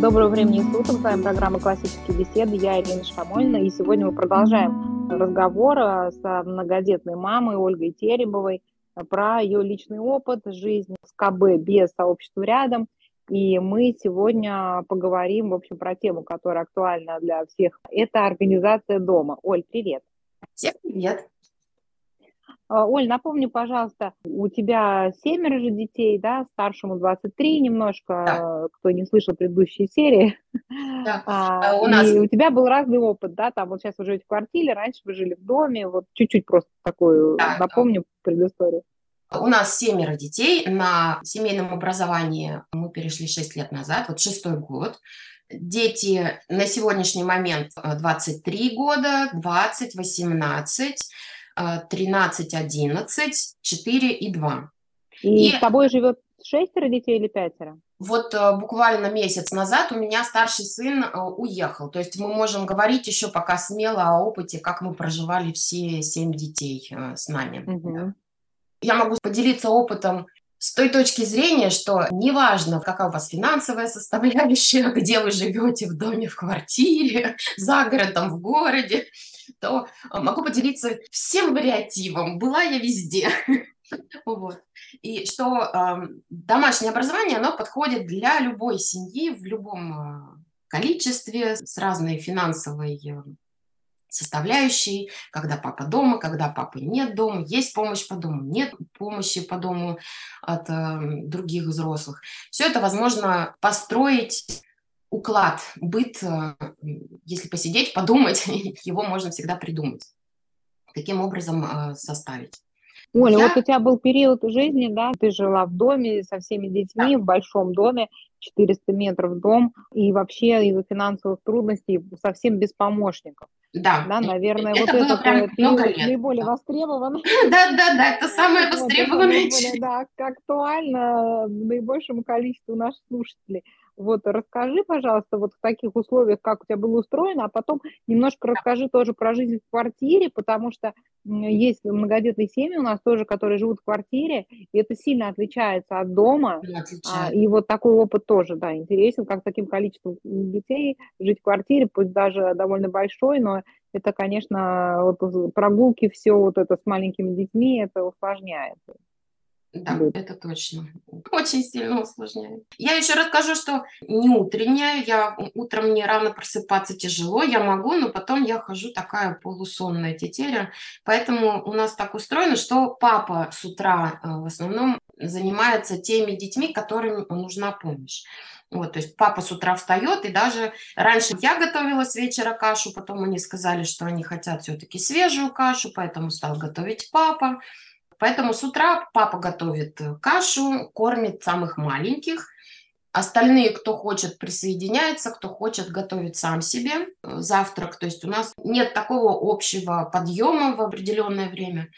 Доброго времени суток. С вами программа «Классические беседы». Я Ирина Шамольна. И сегодня мы продолжаем разговор э, с многодетной мамой Ольгой Теребовой про ее личный опыт, жизнь с КБ без сообщества рядом. И мы сегодня поговорим, в общем, про тему, которая актуальна для всех. Это организация дома. Оль, привет. Всем привет. А, Оль, напомни, пожалуйста, у тебя семеро же детей, да, старшему 23 немножко, да. кто не слышал предыдущие серии. Да. А, а, у нас... И у тебя был разный опыт, да, там вот сейчас вы живете в квартире, раньше вы жили в доме, вот чуть-чуть просто такую, да, напомню да. предысторию. У нас семеро детей, на семейном образовании мы перешли 6 лет назад, вот шестой год. Дети на сегодняшний момент 23 года, 20, 18, 13, 11, 4 и 2. И, и с тобой живет шестеро детей или пятеро? Вот э, буквально месяц назад у меня старший сын э, уехал. То есть мы можем говорить еще пока смело о опыте, как мы проживали все семь детей э, с нами. Угу. Я могу поделиться опытом с той точки зрения, что неважно, какая у вас финансовая составляющая, где вы живете, в доме, в квартире, за городом, в городе, то а, могу поделиться всем вариативом. Была я везде. Вот. И что э, домашнее образование, оно подходит для любой семьи в любом э, количестве, с разной финансовой э, составляющей, когда папа дома, когда папы нет дома, есть помощь по дому, нет помощи по дому от э, других взрослых. Все это возможно построить уклад, быт, э, если посидеть, подумать, его можно всегда придумать. Каким образом э, составить. Оля, Я... вот у тебя был период жизни, да, ты жила в доме со всеми детьми, да. в большом доме, 400 метров дом, и вообще из-за финансовых трудностей совсем без помощников. Да. Да, наверное, это вот было это прям много лет. наиболее да. востребовано. Да, да, да, это самое востребованное. Да, актуально наибольшему количеству наших слушателей. Вот расскажи, пожалуйста, вот в таких условиях, как у тебя было устроено, а потом немножко расскажи тоже про жизнь в квартире, потому что есть многодетные семьи у нас тоже, которые живут в квартире, и это сильно отличается от дома. А, и вот такой опыт тоже, да, интересен, как с таким количеством детей жить в квартире, пусть даже довольно большой, но это, конечно, вот прогулки, все вот это с маленькими детьми, это усложняет. Да, вот. это точно. Очень сильно усложняет. Я еще расскажу, что не утренняя, я утром мне рано просыпаться тяжело, я могу, но потом я хожу такая полусонная тетеря. Поэтому у нас так устроено, что папа с утра э, в основном занимается теми детьми, которым нужна помощь. Вот, то есть папа с утра встает, и даже раньше я готовила с вечера кашу, потом они сказали, что они хотят все-таки свежую кашу, поэтому стал готовить папа. Поэтому с утра папа готовит э, кашу, кормит самых маленьких. Остальные, кто хочет, присоединяется, кто хочет, готовит сам себе э, завтрак. То есть у нас нет такого общего подъема в определенное время.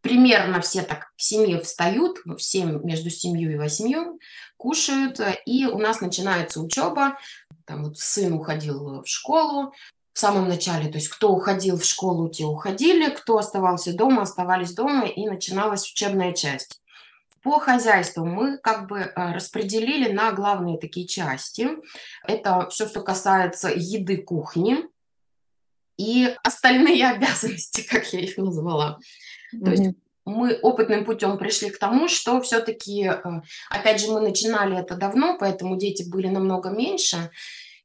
Примерно все так в семье встают, в 7, между семью и восьмью, кушают, и у нас начинается учеба. Там вот сын уходил в школу, в самом начале. То есть кто уходил в школу, те уходили, кто оставался дома, оставались дома, и начиналась учебная часть. По хозяйству мы как бы э, распределили на главные такие части. Это все, что касается еды кухни и остальные обязанности, как я их назвала. Mm-hmm. То есть мы опытным путем пришли к тому, что все-таки, э, опять же, мы начинали это давно, поэтому дети были намного меньше,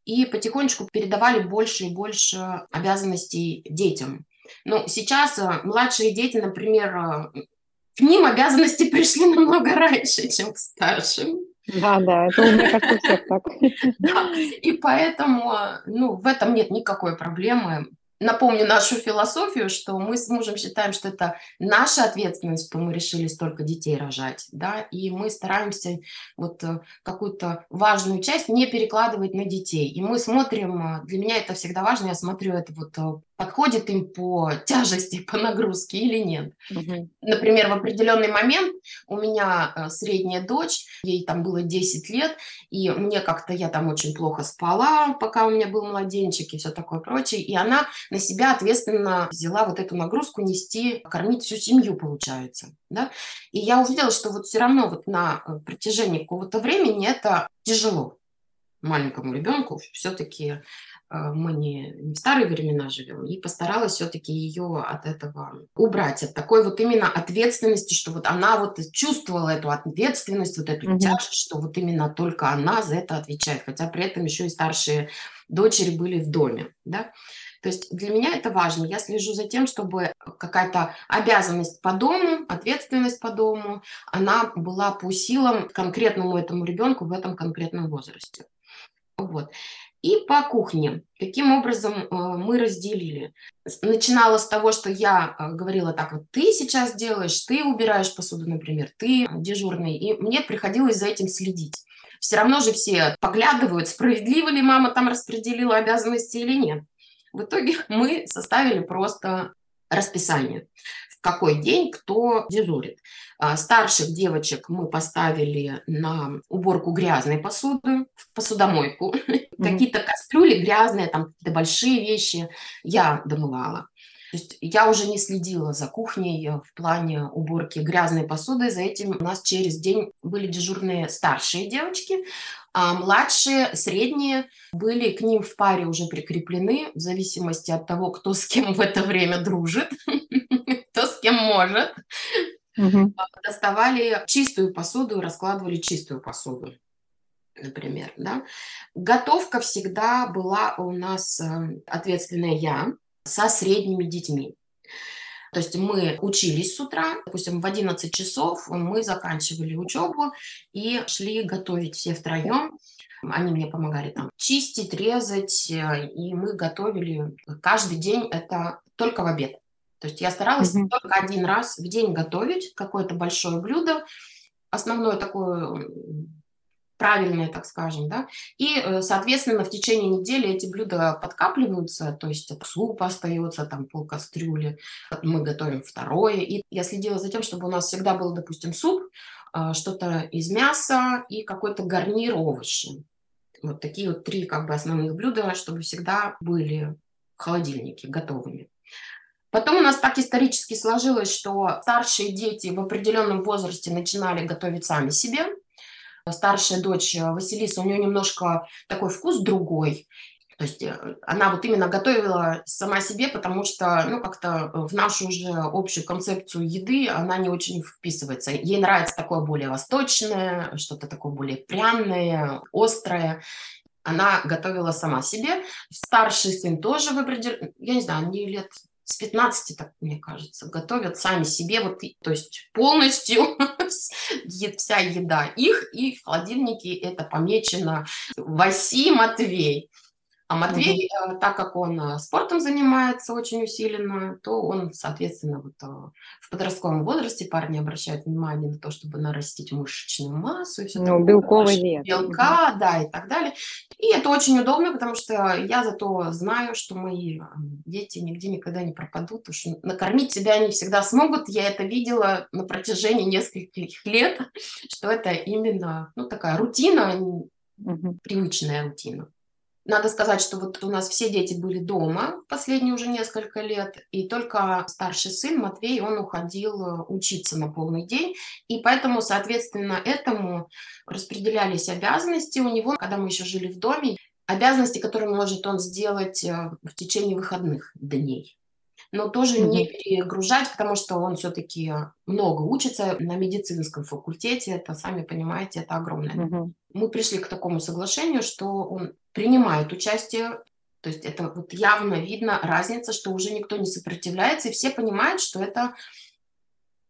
и потихонечку передавали больше и больше обязанностей детям. Но сейчас э, младшие дети, например, э, к ним обязанности пришли намного раньше, чем к старшим. Да, да, это у меня кажется у всех так. Да, и поэтому, э, ну, в этом нет никакой проблемы напомню нашу философию, что мы с мужем считаем, что это наша ответственность, что мы решили столько детей рожать, да, и мы стараемся вот э, какую-то важную часть не перекладывать на детей. И мы смотрим, э, для меня это всегда важно, я смотрю это вот э, подходит им по тяжести, по нагрузке или нет. Угу. Например, в определенный момент у меня э, средняя дочь, ей там было 10 лет, и мне как-то, я там очень плохо спала, пока у меня был младенчик и все такое прочее, и она на себя ответственно взяла вот эту нагрузку нести, кормить всю семью, получается. Да? И я увидела, что вот все равно вот на э, протяжении какого-то времени это тяжело. Маленькому ребенку все-таки Э, мы не, не в старые времена живем, и постаралась все-таки ее от этого убрать, от такой вот именно ответственности, что вот она вот чувствовала эту ответственность, вот эту mm-hmm. тяжесть, что вот именно только она за это отвечает, хотя при этом еще и старшие дочери были в доме, да. То есть для меня это важно. Я слежу за тем, чтобы какая-то обязанность по дому, ответственность по дому, она была по силам конкретному этому ребенку в этом конкретном возрасте. Вот. И по кухне. Каким образом э, мы разделили? Начинала с того, что я э, говорила так, вот ты сейчас делаешь, ты убираешь посуду, например, ты дежурный, и мне приходилось за этим следить. Все равно же все поглядывают, справедливо ли мама там распределила обязанности или нет. В итоге мы составили просто расписание какой день кто дежурит. А, старших девочек мы поставили на уборку грязной посуды, в посудомойку. Mm-hmm. Какие-то кастрюли грязные, там какие-то большие вещи я домывала. То есть я уже не следила за кухней в плане уборки грязной посуды. За этим у нас через день были дежурные старшие девочки, а младшие, средние были к ним в паре уже прикреплены в зависимости от того, кто с кем в это время дружит. Кем может, угу. доставали чистую посуду и раскладывали чистую посуду, например. Да? Готовка всегда была у нас э, ответственная я со средними детьми. То есть мы учились с утра, допустим, в 11 часов мы заканчивали учебу и шли готовить все втроем. Они мне помогали там чистить, резать, э, и мы готовили каждый день это только в обед. То есть я старалась mm-hmm. только один раз в день готовить какое-то большое блюдо, основное такое правильное, так скажем, да, и, э, соответственно, в течение недели эти блюда подкапливаются, то есть суп остается, там пол кастрюли, мы готовим второе, и я следила за тем, чтобы у нас всегда был, допустим, суп, а, что-то из мяса и какой-то гарнир овощи. Вот такие вот три как бы основных блюда, чтобы всегда были в холодильнике готовыми. Потом у нас так исторически сложилось, что старшие дети в определенном возрасте начинали готовить сами себе. Старшая дочь Василиса, у нее немножко такой вкус другой. То есть э, она вот именно готовила сама себе, потому что, ну, как-то в нашу уже общую концепцию еды она не очень вписывается. Ей нравится такое более восточное, что-то такое более пряное, острое. Она готовила сама себе. Старший сын тоже в определенном... Я не знаю, они лет с 15, так мне кажется, готовят сами себе, вот, то есть полностью вся еда их, и в холодильнике это помечено Васи Матвей. А Матвей, mm-hmm. так как он э, спортом занимается очень усиленно, то он, соответственно, вот э, в подростковом возрасте парни обращают внимание на то, чтобы нарастить мышечную массу и все ну, белковый вес. Белка, mm-hmm. да, и так далее. И это очень удобно, потому что я зато знаю, что мои дети нигде никогда не пропадут, потому что накормить себя они всегда смогут. Я это видела на протяжении нескольких лет, что это именно ну, такая рутина, mm-hmm. привычная рутина. Надо сказать, что вот у нас все дети были дома последние уже несколько лет, и только старший сын Матвей, он уходил э, учиться на полный день, и поэтому, соответственно, этому распределялись обязанности у него, когда мы еще жили в доме, обязанности, которые может он сделать э, в течение выходных дней но тоже mm-hmm. не перегружать, потому что он все-таки много учится на медицинском факультете. Это, сами понимаете, это огромное. Mm-hmm. Мы пришли к такому соглашению, что он принимает участие. То есть это вот явно видно разница, что уже никто не сопротивляется, и все понимают, что это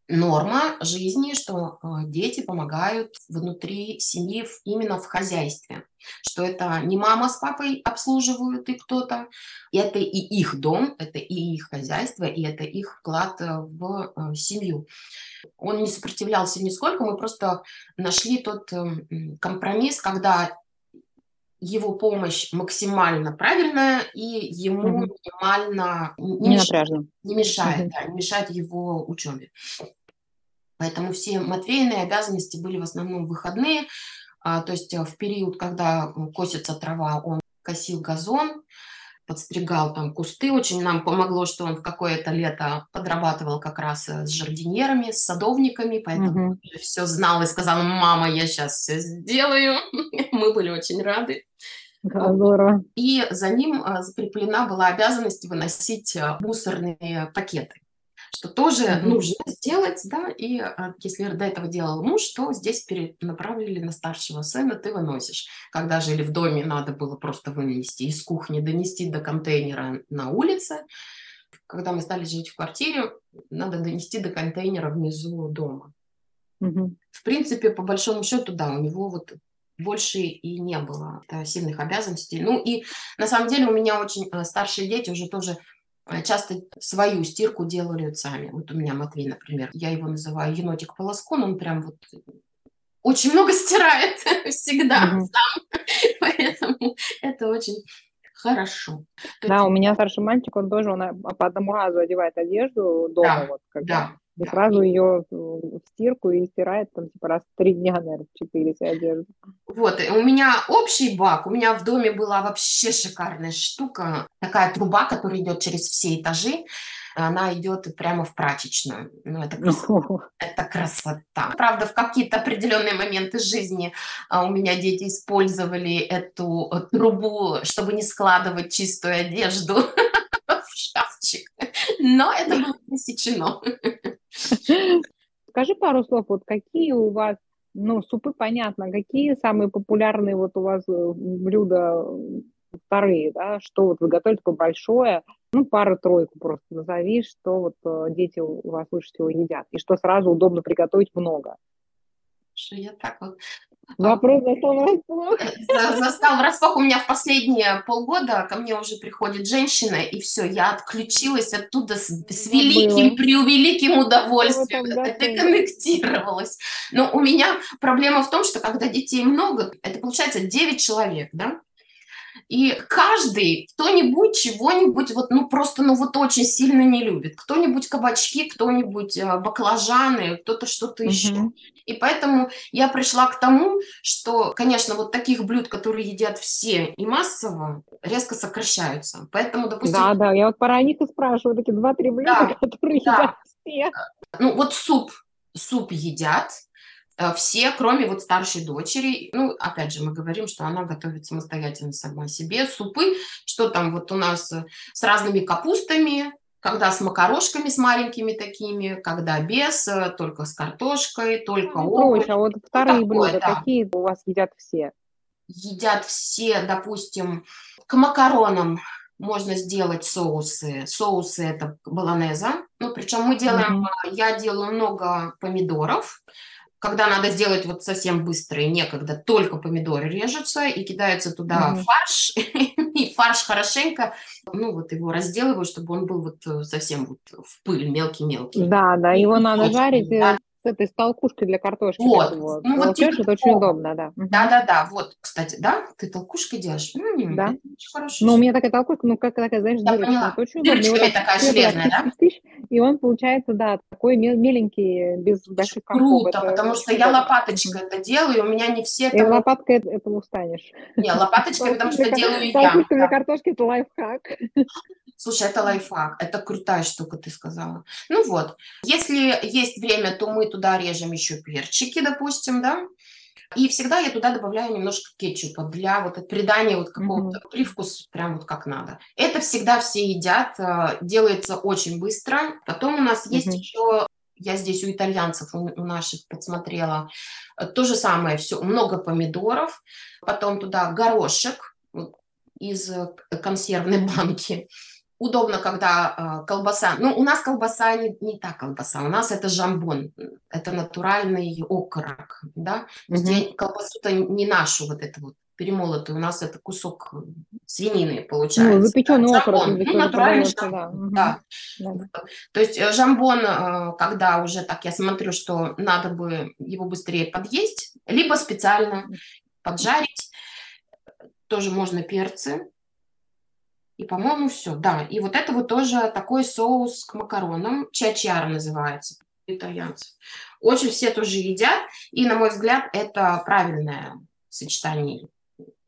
норма жизни, что э, дети помогают внутри семьи именно в хозяйстве, что это не мама с папой обслуживают и кто-то, это и их дом, это и их хозяйство, и это их вклад э, в э, семью. Он не сопротивлялся нисколько, мы просто нашли тот компромисс, когда его помощь максимально правильная и ему минимально не, не, мешает, не мешает, да, не мешает его учебе. Поэтому все Матвеиные обязанности были в основном выходные, а, то есть э, в период, когда косится трава, он косил газон, подстригал там кусты. Очень нам помогло, что он в какое-то лето подрабатывал как раз э, с жардинерами, с садовниками, поэтому угу. все знал и сказал, мама, я сейчас все сделаю. Мы были очень рады. Да, здорово. И за ним э, закреплена была обязанность выносить мусорные пакеты что тоже mm-hmm. нужно сделать, да, и а, если до этого делал муж, то здесь перенаправили на старшего сына, ты выносишь. Когда жили в доме, надо было просто вынести из кухни, донести до контейнера на улице. Когда мы стали жить в квартире, надо донести до контейнера внизу дома. Mm-hmm. В принципе, по большому счету, да, у него вот больше и не было сильных обязанностей. Ну и на самом деле у меня очень э, старшие дети уже тоже часто свою стирку делали сами. Вот у меня Матвей, например, я его называю енотик полоскон, он прям вот очень много стирает всегда mm-hmm. сам, поэтому это очень хорошо. Да, есть... у меня старший мальчик, он тоже он по одному разу одевает одежду дома, да, вот, когда да. И сразу ее в стирку и стирает там типа раз в три дня, наверное, четыре вся одежда. Вот, у меня общий бак, у меня в доме была вообще шикарная штука, такая труба, которая идет через все этажи, она идет прямо в прачечную. Ну, это красота. это красота. Правда, в какие-то определенные моменты жизни а, у меня дети использовали эту э, трубу, чтобы не складывать чистую одежду в. Но это было пресечено. Скажи пару слов, вот какие у вас, ну, супы понятно, какие самые популярные вот у вас э, блюда вторые, да, что вот вы готовите такое большое, ну, пару-тройку просто назови, что вот э, дети у вас лучше всего едят, и что сразу удобно приготовить много. Что я так вот Вопрос застал врасплох. Застал врасплох. У меня в последние полгода ко мне уже приходит женщина, и все, я отключилась оттуда с, с великим, преувеликим удовольствием. Деконнектировалась. Но у меня проблема в том, что когда детей много, это получается 9 человек, да? И каждый кто-нибудь чего-нибудь вот, ну, просто, ну, вот очень сильно не любит. Кто-нибудь кабачки, кто-нибудь э, баклажаны, кто-то что-то угу. еще. И поэтому я пришла к тому, что, конечно, вот таких блюд, которые едят все и массово, резко сокращаются. Поэтому, допустим... Да, да, я вот про них и спрашиваю, такие два-три блюда, да, которые да. едят все. Ну, вот суп, суп едят, все, кроме вот старшей дочери. Ну, опять же, мы говорим, что она готовит самостоятельно сама себе супы, что там вот у нас э, с разными капустами, когда с макарошками, с маленькими такими, когда без, э, только с картошкой, только ну, овощи. А вот вторые вот блюда, да. какие у вас едят все? Едят все, допустим, к макаронам можно сделать соусы. Соусы это баланеза. Ну, причем мы делаем, mm-hmm. я делаю много помидоров, когда надо сделать вот совсем быстро и некогда, только помидоры режутся и кидается туда mm-hmm. фарш, и фарш хорошенько, ну вот его разделываю, чтобы он был вот э, совсем вот в пыль мелкий-мелкий. Да, да, его надо жарить, да? Э, этой толкушкой для картошки. Вот. Вот. Ну, вот типа это очень удобно, да. Да-да-да, вот, кстати, да, ты толкушкой делаешь? М-м, да. Очень хорошо. Ну, у меня такая толкушка, ну, как такая, знаешь, Я поняла. Это очень удобно. Вот такая железная, да? И он получается, да, такой меленький, без больших Круто, потому что я лопаточкой это делаю, у меня не все... И лопаткой этого устанешь. Не, лопаточкой, потому что делаю я. Толкушка для картошки – это лайфхак. Слушай, это лайфхак, это крутая штука, ты сказала. Ну вот, если есть время, то мы туда режем еще перчики, допустим, да, и всегда я туда добавляю немножко кетчупа для вот придания вот какого-то mm-hmm. привкуса, прям вот как надо. Это всегда все едят, э, делается очень быстро. Потом у нас mm-hmm. есть еще я здесь у итальянцев, у, у наших подсмотрела, э, то же самое, все, много помидоров, потом туда горошек из э, консервной банки, удобно, когда э, колбаса. Ну, у нас колбаса не, не та колбаса, у нас это жамбон, это натуральный окорок, да. То mm-hmm. есть колбасу-то не нашу вот эту вот перемолотую, у нас это кусок свинины получается. Ну, запеченный да, окорок. Ну, натуральный жамбон, да. да. да. То есть э, жамбон, э, когда уже так я смотрю, что надо бы его быстрее подъесть, либо специально поджарить, тоже можно перцы, и, по-моему, все. Да, и вот это вот тоже такой соус к макаронам, чачар называется итальянцев. Очень все тоже едят, и, на мой взгляд, это правильное сочетание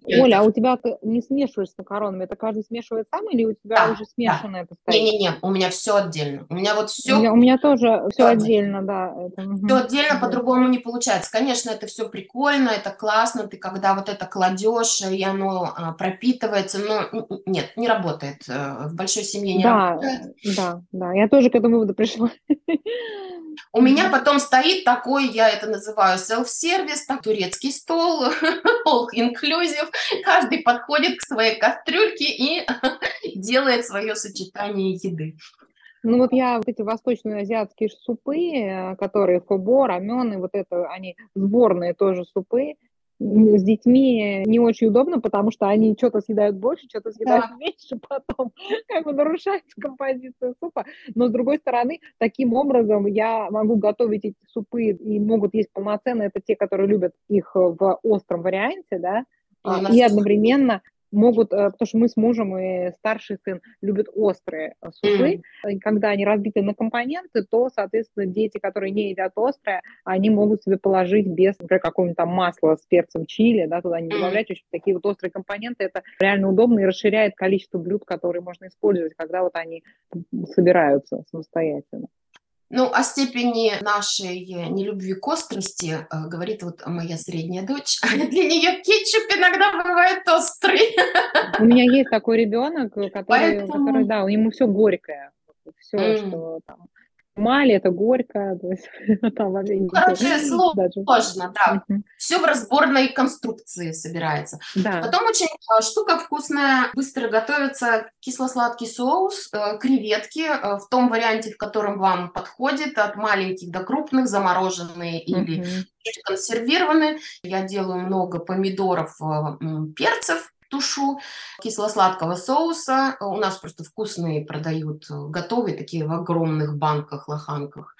Оля, а у тебя ты не смешиваешь с макаронами? Это каждый смешивает сам или у тебя Да, уже смешано да. это стоит? Не-не-не, у меня все отдельно. У меня вот У все меня, у меня тоже все отдельно, да. Это, все отдельно по-другому не получается. Конечно, это все прикольно, это классно, ты когда вот это кладешь, и оно а, пропитывается, но нет, не работает. э, В большой семье не Да, работает. да, да. Я тоже к этому выводу пришла. У меня потом стоит такой, я это называю селф-сервис, там турецкий стол, all inclusive. Каждый подходит к своей кастрюльке и делает свое сочетание еды. Ну вот я вот эти восточные азиатские супы, э, которые фобо, рамены, вот это, они сборные тоже супы. С детьми не очень удобно, потому что они что-то съедают больше, что-то съедают Да. меньше, потом как бы нарушается композиция супа. Но с другой стороны, таким образом я могу готовить эти супы и могут есть полноценно. Это те, которые любят их э, в остром варианте, да, а, и одновременно могут, э, потому что мы с мужем и старший сын любят острые э, супы, и когда они разбиты на компоненты, то, соответственно, дети, которые не едят острое, они могут себе положить без, например, какого-нибудь там масла с перцем чили, да, туда не добавлять. Очень такие вот острые компоненты, это реально удобно и расширяет количество блюд, которые можно использовать, когда вот они собираются самостоятельно. Ну, о степени нашей нелюбви к острости э, говорит вот моя средняя дочь. Для нее кетчуп иногда бывает острый. У меня есть такой ребенок, который, который, Поэтому... да, у него все горькое, все, м, что там Мали это горько, то есть там вообще Ну, короче, даже. сложно, да. Все в разборной конструкции собирается. Да. Потом очень э, штука вкусная, быстро готовится кисло-сладкий соус, э, креветки э, в том варианте, в котором вам подходит, от маленьких до крупных, замороженные или консервированы. Я делаю много помидоров, э, перцев, тушу, кисло-сладкого соуса. У нас просто вкусные продают э, готовые, такие в огромных банках, лоханках.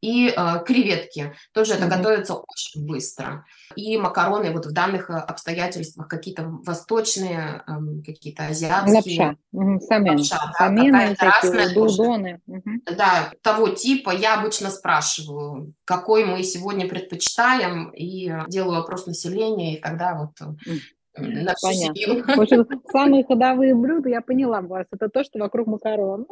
И э, креветки. Тоже это Мгм. готовится очень быстро. И макароны вот в данных э, обстоятельствах какие-то восточные, эм, какие-то азиатские. Лапша. Мгм. Самен. Лапша, да, Самены разная тоже. Да, того типа я обычно спрашиваю, какой мы сегодня предпочитаем, и э, делаю опрос населения, и тогда вот э, М. на всю Понятно. семью. В общем, самые ходовые блюда, я поняла вас, это то, что вокруг макарон.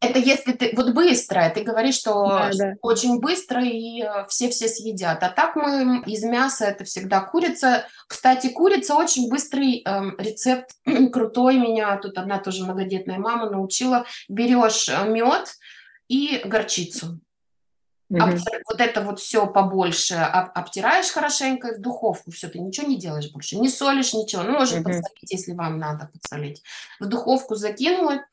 Это если ты вот быстро, ты говоришь, что Да, да. очень быстро и э, все-все съедят. А так мы из мяса это всегда курица. Кстати, курица очень быстрый эм, рецепт, крутой. Меня тут одна тоже многодетная мама научила. Берешь мед и горчицу. Обтир- Вот это вот все побольше об- обтираешь хорошенько и в духовку все, ты ничего не делаешь больше, не солишь, ничего. Ну, может, Мгм. подсолить, если вам надо подсолить. В духовку закинула,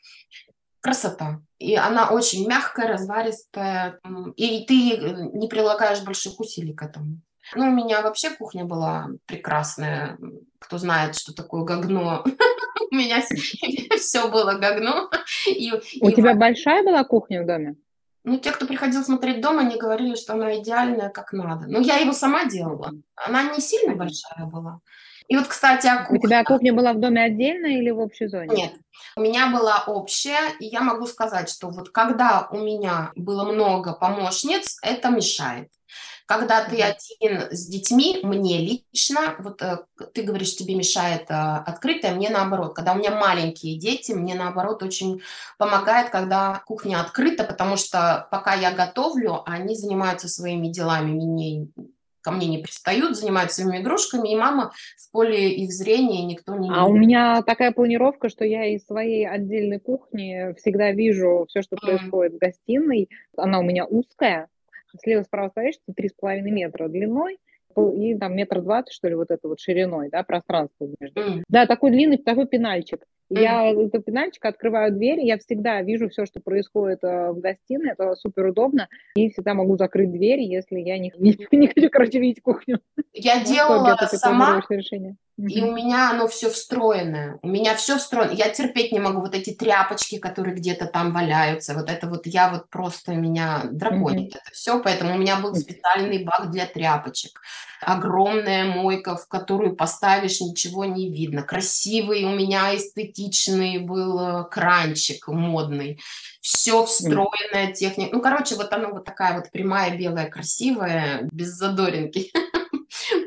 красота. И она очень мягкая, разваристая, и ты э, не прилагаешь больших усилий к этому. Ну, у меня вообще кухня была прекрасная. Кто знает, что такое гогно. У меня все было гогно. И, У тебя большая была кухня в доме? Ну, те, кто приходил смотреть дом, они говорили, что она идеальная, как надо. Но я его сама делала. Она не сильно большая была. И вот, кстати, о У кухне. тебя кухня была в доме отдельная или в общей зоне? Нет, у меня была общая, и я могу сказать, что вот когда у меня было много помощниц, это мешает. Когда ты один с детьми, мне лично, вот э, ты говоришь, тебе мешает э, открытое, мне наоборот. Когда у меня маленькие дети, мне наоборот очень помогает, когда кухня открыта, потому что пока я готовлю, они занимаются своими делами, мне, ко мне не пристают, занимаются своими игрушками, и мама в поле их зрения никто не А у меня такая планировка, что я из своей отдельной кухни всегда вижу все, что происходит в гостиной. Она у меня узкая, слева справа стоишь, три с половиной метра длиной и там метр двадцать, что ли, вот это вот шириной, да, пространство между. М. Да, такой длинный, такой пенальчик. Мгм. Я этот пенальчик открываю дверь, я всегда вижу все, что происходит э, в гостиной, это супер удобно, и всегда могу закрыть дверь, если я не, не, не хочу, короче, видеть кухню. Я делала это сама, планируешь и у меня оно все встроенное. У меня все встроено. Я терпеть не могу вот эти тряпочки, которые где-то там валяются. Вот это вот я вот просто меня драконит это все. Поэтому у меня был специальный бак для тряпочек. Огромная мойка, в которую поставишь, ничего не видно. Красивый у меня эстетичный был э, кранчик модный. Все встроенная техника. Ну, короче, вот оно вот такая вот прямая, белая, красивая, без задоринки.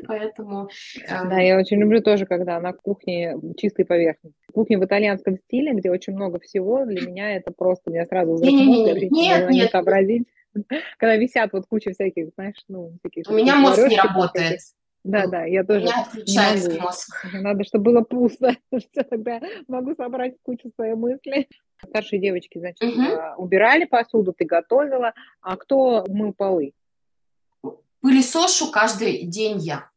поэтому... Да, я очень люблю тоже, когда на кухне чистые поверхности. Кухня в итальянском стиле, где очень много всего, для меня это просто, меня сразу нет, нет, нет, сообразить. Когда висят вот куча всяких, знаешь, ну, таких... У меня мозг не работает. Да, да, я тоже. У меня отключается мозг. Надо, чтобы было пусто. Все, тогда могу собрать кучу своих мыслей. Старшие девочки, значит, угу. убирали посуду, ты готовила. А кто мыл полы? Пылесошу каждый день я.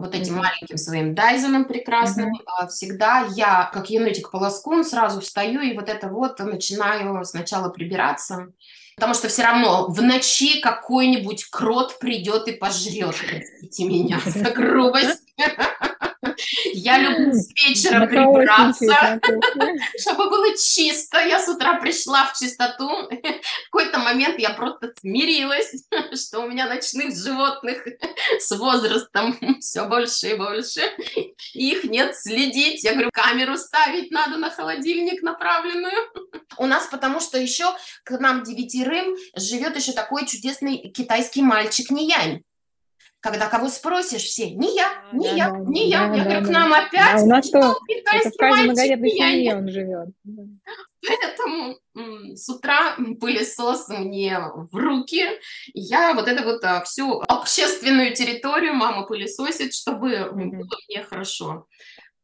Вот этим маленьким своим дайзеном прекрасным. Mm-hmm. Всегда я, как енотик полоскун, сразу встаю и вот это вот начинаю сначала прибираться. Потому что все равно в ночи какой-нибудь крот придет и пожрет, простите меня за грубость. Я люблю с вечера прибраться, чтобы было чисто. Я с утра пришла в чистоту. В какой-то момент я просто смирилась, что у меня ночных животных с возрастом все больше и больше. их нет следить. Я говорю, камеру ставить надо на холодильник направленную. У нас потому что еще к нам девятерым живет еще такой чудесный китайский мальчик Ниянь когда кого спросишь, все, не я, не да, я, да, не да, я. Да, я говорю, к нам опять. Да, у нас что, это в каждой многодетной семье он живет. Поэтому с утра пылесос мне в руки. Я вот эту вот а, всю общественную территорию мама пылесосит, чтобы mm-hmm. было мне хорошо.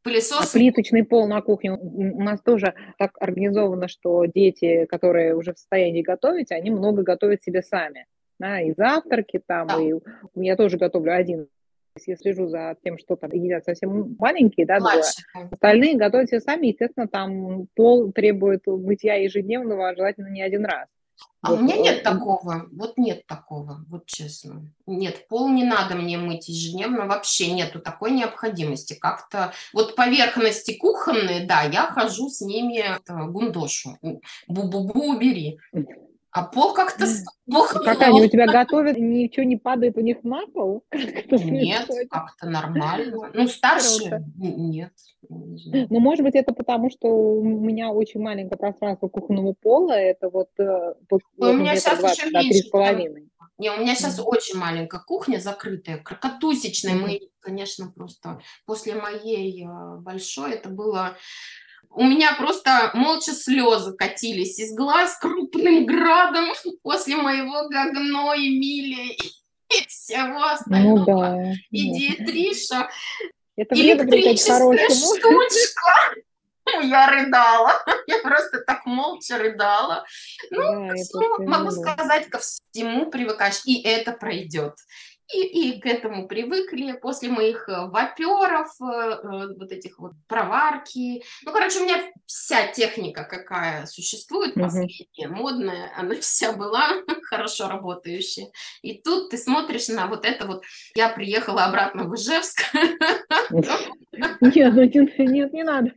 Пылесос... А плиточный пол на кухне у нас тоже так организовано, что дети, которые уже в состоянии готовить, они много готовят себе сами да, и завтраки там, да. и я тоже готовлю один. Я слежу за тем, что там едят совсем маленькие, да, двое. Остальные готовят все сами, естественно, там пол требует мытья ежедневного, а желательно не один раз. А вот. у меня нет такого, вот нет такого, вот честно. Нет, пол не надо мне мыть ежедневно, вообще нету такой необходимости. Как-то вот поверхности кухонные, да, я хожу с ними гундошу. Бу-бу-бу, убери. А пол как-то... Как они у тебя готовят, ничего не падает у них на пол? Нет, как-то нормально. Ну, старшие нет. Ну, может быть, это потому, что у меня очень маленькое пространство кухонного пола, это вот... Э, у меня сейчас 20, еще меньше. Не, у меня сейчас очень маленькая кухня закрытая, крокотусечная. Мы, конечно, просто после моей э, большой, это было у меня просто молча слезы катились из глаз крупным градом после моего гагно Эмилия и всего остального. Ну, да, и да. Диетриша. Это электрическая штучка. Я рыдала. Я просто так молча рыдала. Ну, да, всему, могу сказать, ко всему привыкаешь, и это пройдет. И, и к этому привыкли после моих э, ваперов, э, э, вот этих вот проварки. Ну, короче, у меня вся техника, какая существует, последняя, модная, она вся была хорошо работающая. И тут ты смотришь на вот это вот. Я приехала обратно в Ижевск. Нет, ну, нет, не надо.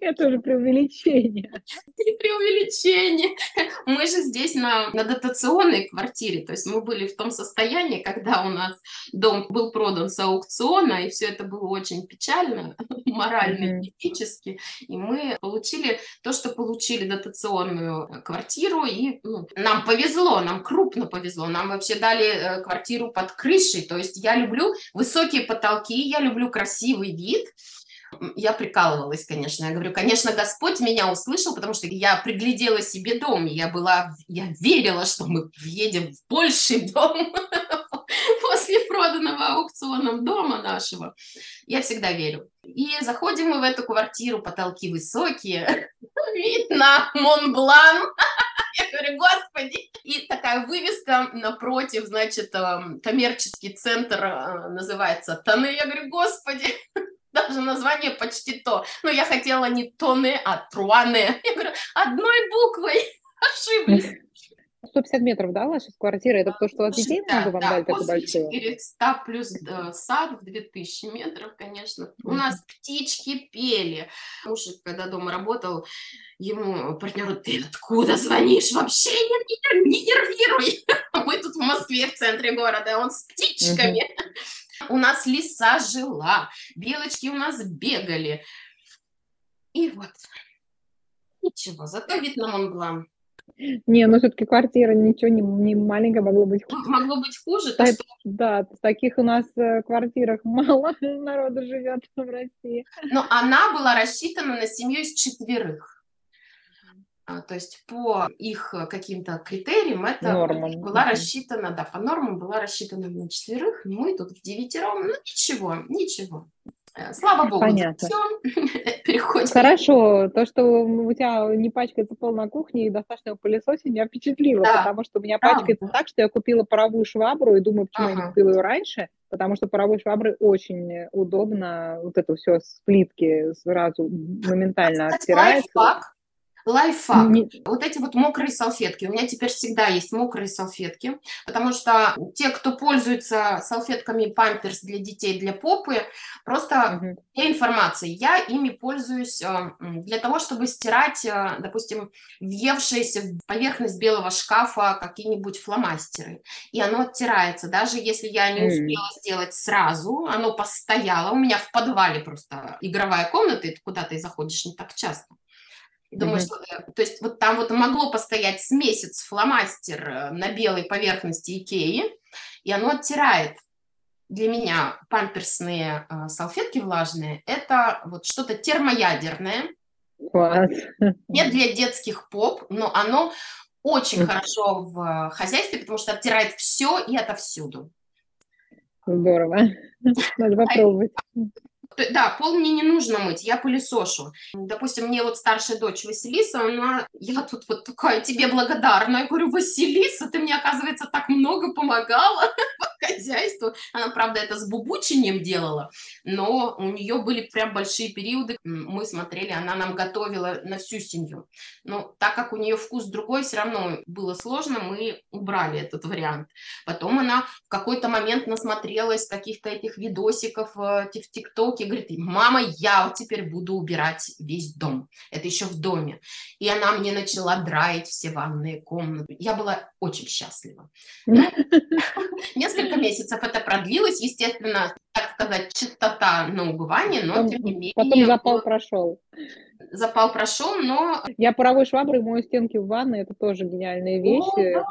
Это уже преувеличение. Не преувеличение. Мы же здесь на, на дотационной квартире, то есть мы были в том состоянии, когда у нас дом был продан с аукциона, и все это было очень печально, морально и физически. И мы получили то, что получили дотационную квартиру, и ну, нам повезло, нам крупно повезло. Нам вообще дали э, квартиру под крышей. То есть я люблю высокие потолки, я люблю красивый вид, я прикалывалась, конечно. Я говорю, конечно, Господь меня услышал, потому что я приглядела себе дом, я была, я верила, что мы въедем в больший дом, после проданного аукционом дома нашего. Я всегда верю. И заходим мы в эту квартиру, потолки высокие, вид на Монблан. Я говорю, господи. И такая вывеска напротив, значит, эм, коммерческий центр э, называется Таны. Я говорю, господи, даже название почти то. Но я хотела не Тоне, а Труане. Я говорю, одной буквой ошиблись. 150 метров, да, ваша квартира? Это то, что у вас детей да, много вам да, дали такую большую? 400 плюс э, сад в 2000 метров, конечно. У нас птички пели. Муж, когда дома работал, ему партнеру, ты откуда звонишь? Вообще не, не, не нервируй. Мы тут в Москве, в центре города, он с птичками. Mm-hmm. У нас лиса жила, белочки у нас бегали. И вот, ничего, зато вид на Монблан. Не, ну все-таки квартира ничего не, не маленькая, могло быть хуже. Могло быть хуже? Так, что... Да, в таких у нас э, квартирах мало народа живет в России. Но она была рассчитана на семью из четверых. А, то есть по их каким-то критериям это нормам. была рассчитана, да, по нормам была рассчитана на четверых, мы тут в девятером, ну ничего, ничего. Э, слава богу, Понятно. все, переходим. Хорошо, то, что у тебя не пачкается пол на кухне и достаточно пылесосить, меня впечатлило, да. потому что у меня Правда. пачкается так, что я купила паровую швабру и думаю, почему ага. я не купила ее раньше, потому что паровой швабры очень удобно, вот это все с плитки сразу моментально а, оттирается. Лайфхак Лайфхак. Не... Вот эти вот мокрые салфетки. У меня теперь всегда есть мокрые салфетки, потому что те, кто пользуется салфетками памперс для детей, для попы, просто угу. для информации. Я ими пользуюсь э, для того, чтобы стирать, э, допустим, въевшиеся в поверхность белого шкафа какие-нибудь фломастеры. И оно оттирается. Даже если я не успела mm. сделать сразу, оно постояло. У меня в подвале просто игровая комната, и куда ты заходишь не так часто. Думаю, mm-hmm. что, э, то есть вот там вот могло постоять с месяц фломастер э, на белой поверхности Икеи, и оно оттирает. Для меня памперсные э, салфетки влажные – это вот что-то термоядерное. Класс. Не для детских поп, но оно очень mm-hmm. хорошо в хозяйстве, потому что оттирает все и отовсюду. Здорово. Надо попробовать. Да, пол мне не нужно мыть, я пылесошу. Допустим, мне вот старшая дочь Василиса, она, я тут вот такая тебе благодарна. Я говорю, Василиса, ты мне, оказывается, так много помогала по хозяйству. Она, правда, это с бубучением делала, но у нее были прям большие периоды. Мы смотрели, она нам готовила на всю семью. Но так как у нее вкус другой, все равно было сложно, мы убрали этот вариант. Потом она в какой-то момент насмотрелась каких-то этих видосиков э, в ТикТоке, говорит, мама, я вот теперь буду убирать весь дом. Это еще в доме. И она мне начала драить все ванные комнаты. Я была очень счастлива. Несколько месяцев это продлилось, естественно, так сказать, чистота на убывание, но тем не менее... Потом запал прошел. Запал прошел, но... Я паровой шваброй мою стенки в ванной, это тоже гениальная вещь. О, да,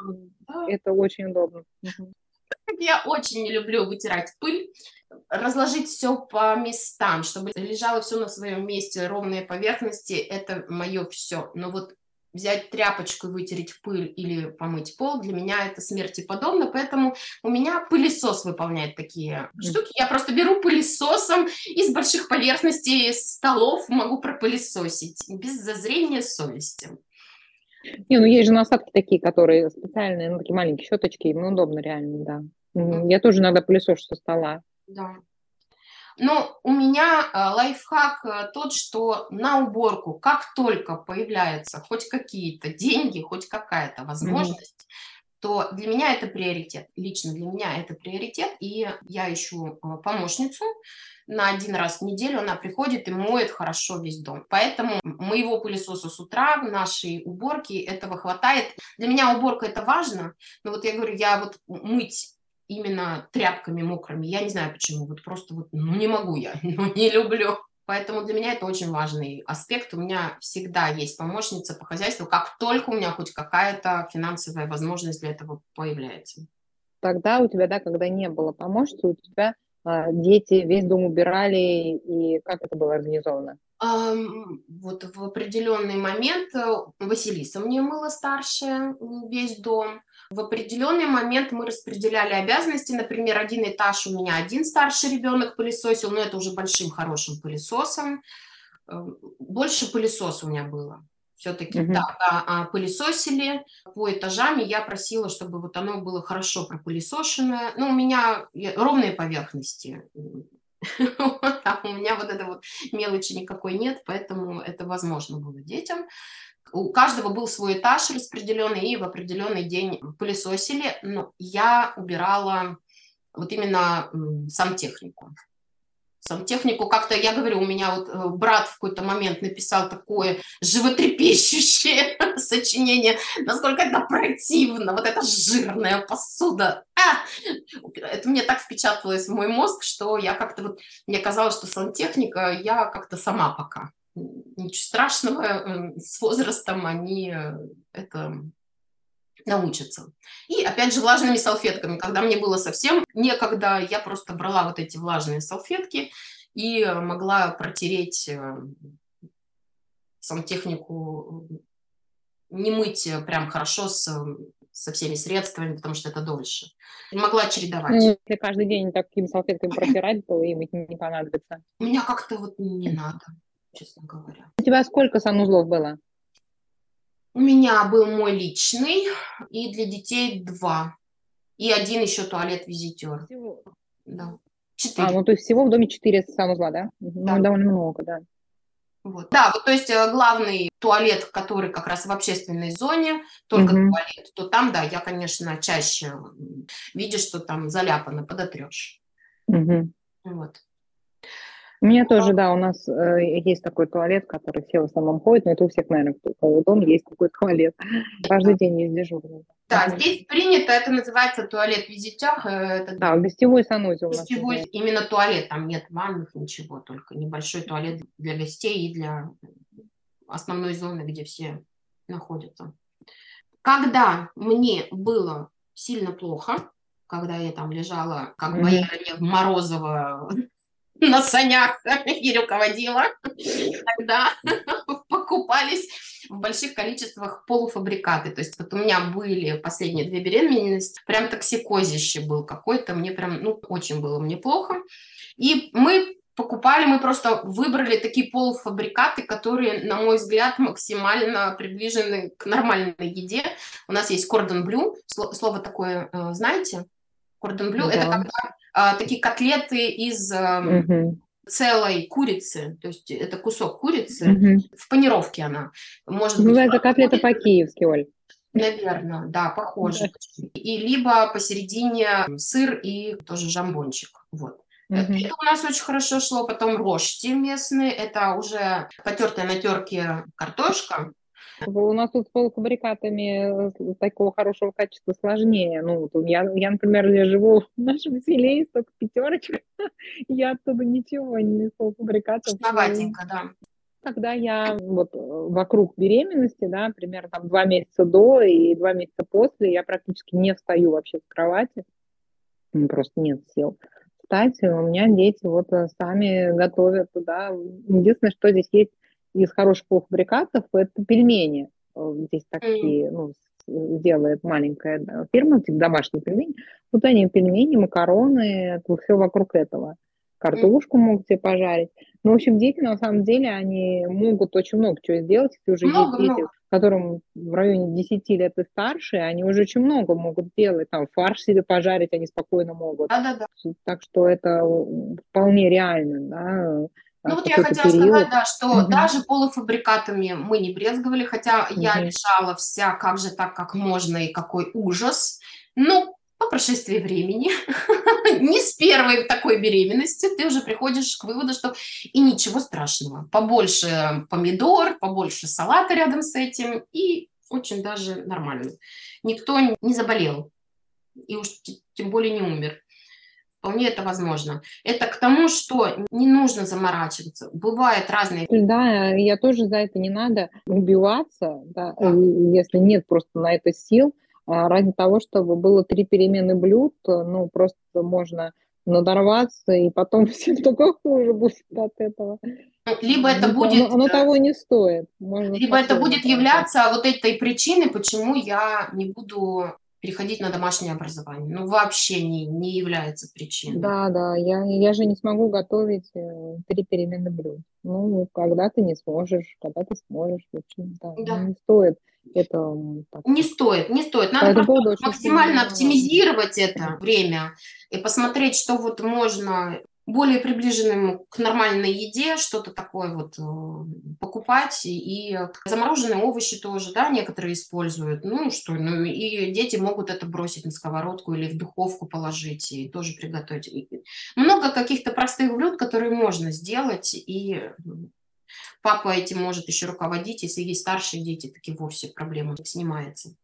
да. Это очень удобно. Я очень не люблю вытирать пыль, разложить все по местам, чтобы лежало все на своем месте, ровные поверхности, это мое все. Но вот взять тряпочку и вытереть пыль или помыть пол, для меня это смерти подобно, поэтому у меня пылесос выполняет такие штуки. Я просто беру пылесосом из больших поверхностей столов могу пропылесосить без зазрения совести. Не, ну есть же насадки такие, которые специальные, ну такие маленькие щеточки, им удобно реально, да. Mm-hmm. Я тоже иногда пылесошу со стола. Да. Но у меня э, лайфхак э, тот, что на уборку, как только появляются хоть какие-то деньги, хоть какая-то возможность, mm-hmm. то для меня это приоритет. Лично для меня это приоритет, и я ищу э, помощницу, на один раз в неделю она приходит и моет хорошо весь дом. Поэтому моего пылесоса с утра, нашей уборки этого хватает. Для меня уборка это важно, но вот я говорю, я вот мыть именно тряпками мокрыми, я не знаю почему, вот просто вот, ну не могу я, ну не люблю. Поэтому для меня это очень важный аспект. У меня всегда есть помощница по хозяйству, как только у меня хоть какая-то финансовая возможность для этого появляется. Тогда у тебя, да, когда не было помощницы, у тебя а, дети весь дом убирали, и как это было организовано? Вот в определенный момент э, Василиса мне мыла старшая весь дом. В определенный момент мы распределяли обязанности. Например, один этаж у меня один старший ребенок пылесосил, но это уже большим хорошим пылесосом. Больше пылесоса у меня было все-таки mm-hmm. да, да, а, пылесосили по этажам, и я просила, чтобы вот оно было хорошо пропылесошенное. Ну, у меня ровные поверхности. У меня вот это вот мелочи никакой нет, поэтому это возможно было детям. У каждого был свой этаж распределенный, и в определенный день пылесосили. Но я убирала вот именно сам технику сантехнику как-то, я говорю, у меня вот э, брат в какой-то момент написал такое животрепещущее сочинение, насколько это противно, вот эта жирная посуда. А! Это мне так впечаталось в мой мозг, что я как-то вот, мне казалось, что сантехника я как-то сама пока. Ничего страшного, с возрастом они это научатся. И опять же влажными салфетками. Когда мне было совсем некогда, я просто брала вот эти влажные салфетки и могла протереть сантехнику, не мыть прям хорошо с со всеми средствами, потому что это дольше. Могла чередовать. Если каждый день такими салфетками протирать, то им не понадобится. У меня как-то вот не надо, честно говоря. У тебя сколько санузлов было? У меня был мой личный, и для детей два. И один еще туалет-визитер. Всего? Да. Четыре. А, ну то есть всего в доме четыре санузла, да? да. Ну, довольно много, да. Вот. Да, вот, то есть э, главный туалет, который как раз в общественной зоне, только mm туалет, то там, да, я, конечно, чаще видишь, что там заляпано, подотрешь. mm Вот. У меня тоже, да, у нас э, есть такой туалет, который все в основном ходят, но это у всех, наверное, у кого дома есть такой туалет. Каждый день есть дежурный. Да, здесь принято, это называется туалет визитер. Э, да, гостевой санузел. Гостевой, именно туалет, там нет ванных, ничего, только небольшой туалет для гостей и для основной зоны, где все находятся. Когда мне было сильно плохо, когда я там лежала, как mm-hmm. боярыня Морозова на санях и руководила. Тогда покупались в больших количествах полуфабрикаты. То есть вот у меня были последние две беременности, прям токсикозище был какой-то, мне прям, ну, очень было мне плохо. И мы покупали, мы просто выбрали такие полуфабрикаты, которые, на мой взгляд, максимально приближены к нормальной еде. У нас есть кордон блю, слово такое, э, знаете? Кордон блю, да. это когда а, такие котлеты из угу. целой курицы, то есть это кусок курицы, угу. в панировке она. Может ну, быть, это котлета по-киевски, Оль. Наверное, да, похоже. Да. И либо посередине сыр и тоже жамбончик. Вот. Угу. Это у нас очень хорошо шло. Потом рожти местные. Это уже потертая на терке картошка. У нас тут с полуфабрикатами э, такого хорошего качества сложнее. Ну, я, я, например, я живу в нашем селе, есть только пятерочка, я оттуда ничего не из полуфабрикатов. Сложноватенько, да. Когда я вот э, вокруг беременности, да, примерно там два месяца до и два месяца после, я практически не встаю вообще с кровати, просто нет сил встать. У меня дети вот э, сами готовят туда. Единственное, что здесь есть из хороших полуфабрикатов это пельмени. Э, здесь такие, ну, делает маленькая фирма, типа домашние пельмени. Вот они пельмени, макароны, все вокруг этого. Картошку могут себе пожарить. Ну, в общем, дети, на самом деле, они могут очень много чего сделать. Если уже много, есть дети, много. которым в районе 10 лет и старше, они уже очень много могут делать. Там фарш себе пожарить они спокойно могут. Да, да, да. Так что это вполне реально, да. Ну вот я хотела период. сказать, да, что угу. даже полуфабрикатами мы не брезговали, хотя угу. я лежала вся, как же так, как можно и какой ужас. Ну, по прошествии времени, не с первой такой беременности, ты уже приходишь к выводу, что и ничего страшного. Побольше помидор, побольше салата рядом с этим, и очень даже нормально. Никто не заболел, и уж тем более не умер. Вполне это возможно. Это к тому, что не нужно заморачиваться. Бывают разные... Да, я тоже за это не надо убиваться, да, да. если нет просто на это сил. А ради того, чтобы было три перемены блюд, ну, просто можно надорваться, и потом всем только хуже будет от этого. Либо это ну, будет... Оно, оно того не стоит. Можно либо это будет являться вот этой причиной, почему я не буду переходить на домашнее образование. Ну, вообще не, не является причиной. Да, да, я, я же не смогу готовить э, три перемены блюд. Ну, когда ты не сможешь, когда ты сможешь, в общем, да, да. не стоит это... Так. Не стоит, не стоит. Надо просто максимально оптимизировать это время и посмотреть, что вот можно более приближенным к нормальной еде, что-то такое вот э, покупать. И замороженные овощи тоже, да, некоторые используют. Ну что, ну и дети могут это бросить на сковородку или в духовку положить и тоже приготовить. Много каких-то простых блюд, которые можно сделать, и папа этим может еще руководить. Если есть старшие дети, таки вовсе проблема снимается.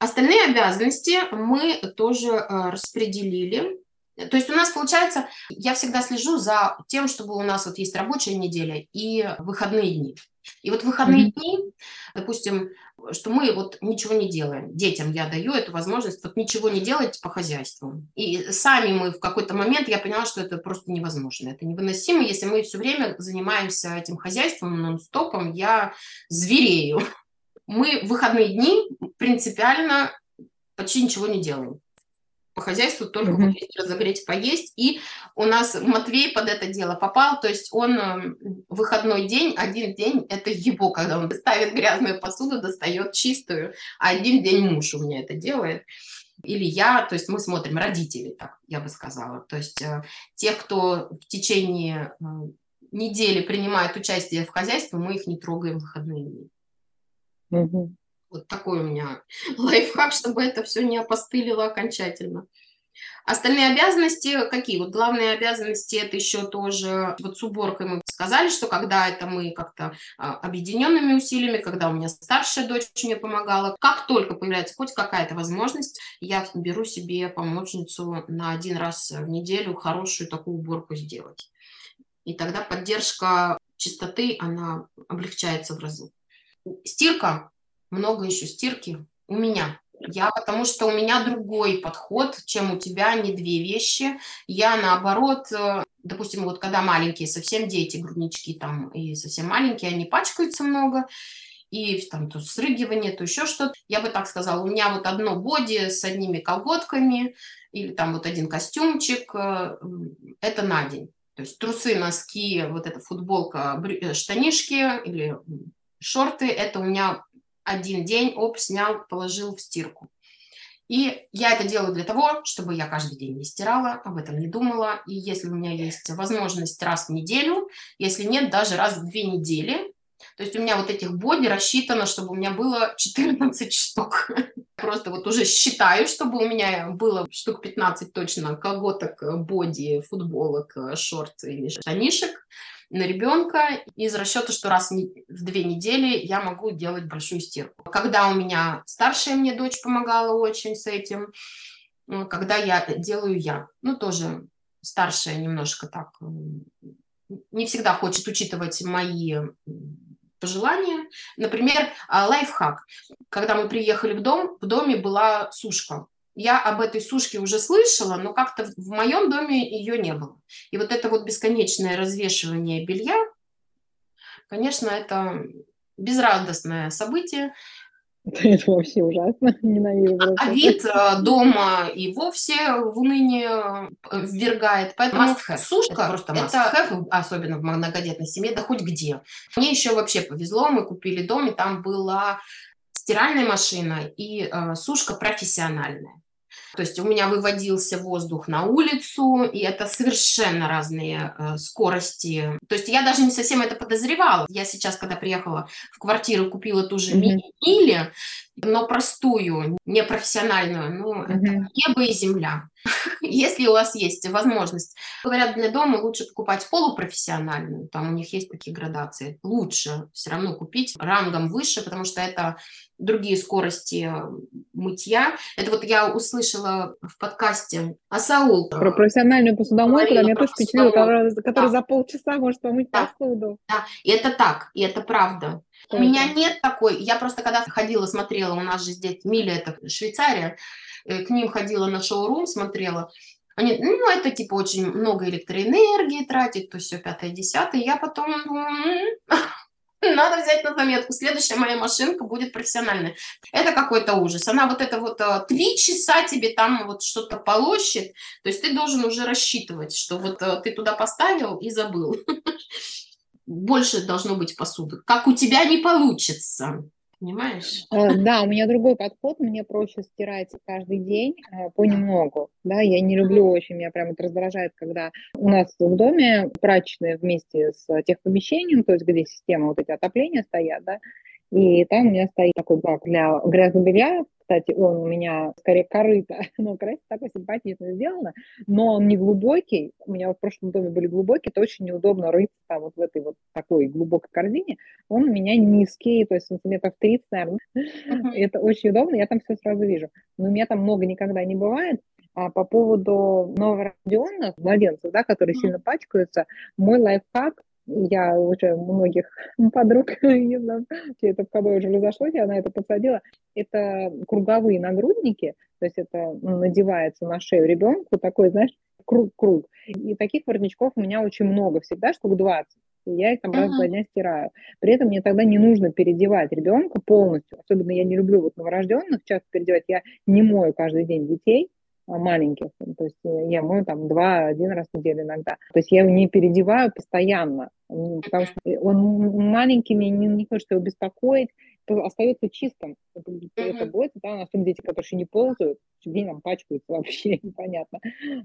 Остальные обязанности мы тоже э, распределили То есть у нас получается, я всегда слежу за тем, чтобы у нас вот есть рабочая неделя и выходные дни. И вот выходные mm-hmm. дни, допустим, что мы вот ничего не делаем. Детям я даю эту возможность вот ничего не делать по хозяйству. И сами мы в какой-то момент, я поняла, что это просто невозможно. Это невыносимо, если мы все время занимаемся этим хозяйством нон-стопом, я зверею. Мы в выходные дни принципиально почти ничего не делаем по хозяйству, только mm-hmm. вот разогреть, поесть. И у нас Матвей под это дело попал, то есть он эм, выходной день, один день – это его, когда он ставит грязную посуду, достает чистую, а один день муж у меня это делает. Или я, то есть мы смотрим родители, так я бы сказала. То есть э, тех, кто в течение э, недели принимает участие в хозяйстве, мы их не трогаем в выходные дни. Mm-hmm. Вот такой у меня лайфхак, чтобы это все не опостылило окончательно. Остальные обязанности какие? Вот главные обязанности это еще тоже, вот с уборкой мы сказали, что когда это мы как-то а, объединенными усилиями, когда у меня старшая дочь мне помогала, как только появляется хоть какая-то возможность, я беру себе помощницу на один раз в неделю хорошую такую уборку сделать. И тогда поддержка чистоты, она облегчается в разы. Стирка много еще стирки у меня. Я потому что у меня другой подход, чем у тебя, не две вещи. Я наоборот, э, допустим, вот когда маленькие, совсем дети, груднички там и совсем маленькие, они пачкаются много, и там то срыгивание, то еще что-то. Я бы так сказала, у меня вот одно боди с одними колготками или там вот один костюмчик, э, это на день. То есть трусы, носки, вот эта футболка, э, штанишки или шорты, это у меня один день, оп, снял, положил в стирку. И я это делаю для того, чтобы я каждый день не стирала, об этом не думала. И если у меня есть возможность раз в неделю, если нет, даже раз в две недели, то есть у меня вот этих боди рассчитано, чтобы у меня было 14 штук. Просто вот уже считаю, чтобы у меня было штук 15 точно колготок, боди, футболок, шорт или штанишек на ребенка из расчета, что раз в две недели я могу делать большую стирку. Когда у меня старшая мне дочь помогала очень с этим, ну, когда я делаю я, ну тоже старшая немножко так не всегда хочет учитывать мои пожелания. Например, а, лайфхак. Когда мы приехали в дом, в доме была сушка я об этой сушке уже слышала, но как-то в моем доме ее не было. И вот это вот бесконечное развешивание белья, конечно, это безрадостное событие. Это вообще ужасно, ненавижу. А, а вид э, дома и вовсе в уныние э, ввергает. Поэтому сушка это просто это, особенно в многодетной семье, да хоть где. Мне еще вообще повезло, мы купили дом, и там была стиральная машина и э, сушка профессиональная. То есть у меня выводился воздух на улицу, и это совершенно разные э, скорости. То есть я даже не совсем это подозревала. Я сейчас, когда приехала в квартиру, купила ту же mm-hmm. мили, но простую, непрофессиональную, ну, mm-hmm. это небо и земля. Если у вас есть возможность, говорят, для дома лучше покупать полупрофессиональную, там у них есть такие градации, лучше все равно купить рангом выше, потому что это другие скорости мытья. Это вот я услышала в подкасте Асаул. Про профессиональную посудомойку, да, меня тоже впечатлило, которая, которая да. за полчаса может помыть да. посуду. Да, и это так, и это правда. У меня нет такой, я просто когда ходила, смотрела, у нас же здесь Миля, это Швейцария, э, к ним ходила на шоурум, смотрела, они, ну, это типа очень много электроэнергии тратит, то все пятое, десятое. Я потом надо взять на заметку. Следующая моя машинка будет профессиональная. Это какой-то ужас. Она вот это вот э, три часа тебе там вот что-то полощет. То есть ты должен уже рассчитывать, что вот э, ты туда поставил и забыл. больше должно быть посуды. Как у тебя не получится. Понимаешь? Э, да, у меня другой подход, мне проще стирать каждый день э, понемногу, да, я не люблю очень, меня прям это раздражает, когда у нас в доме прачечная вместе с техпомещением, то есть где система вот эти отопления стоят, да, и там у меня стоит такой бак для грязного белья, кстати, он у меня скорее корыто, но красиво такой симпатично сделано, но он не глубокий. У меня в прошлом доме были глубокие, это очень неудобно рыться там вот в этой вот такой глубокой корзине. Он у меня низкий, то есть сантиметров 30, наверное. Uh-huh. Это очень удобно, я там все сразу вижу. Но у меня там много никогда не бывает. А по поводу новорожденных младенцев, да, которые mm-hmm. сильно пачкаются, мой лайфхак я уже многих подруг, не знаю, это в кого уже разошлось, я на это подсадила, это круговые нагрудники, то есть это ну, надевается на шею ребенку, такой, знаешь, круг-круг. И таких воротничков у меня очень много, всегда штук 20. И я их там uh-huh. раз в два дня стираю. При этом мне тогда не нужно переодевать ребенка полностью. Особенно я не люблю вот новорожденных часто переодевать. Я не мою каждый день детей маленьких. То есть я мою там два, один раз в неделю иногда. То есть я его не переодеваю постоянно, потому что он маленький, мне не, не хочется его беспокоить, остается чистым. Это, это будет, да, особенно дети, которые еще не ползают, день там пачкаются вообще, непонятно.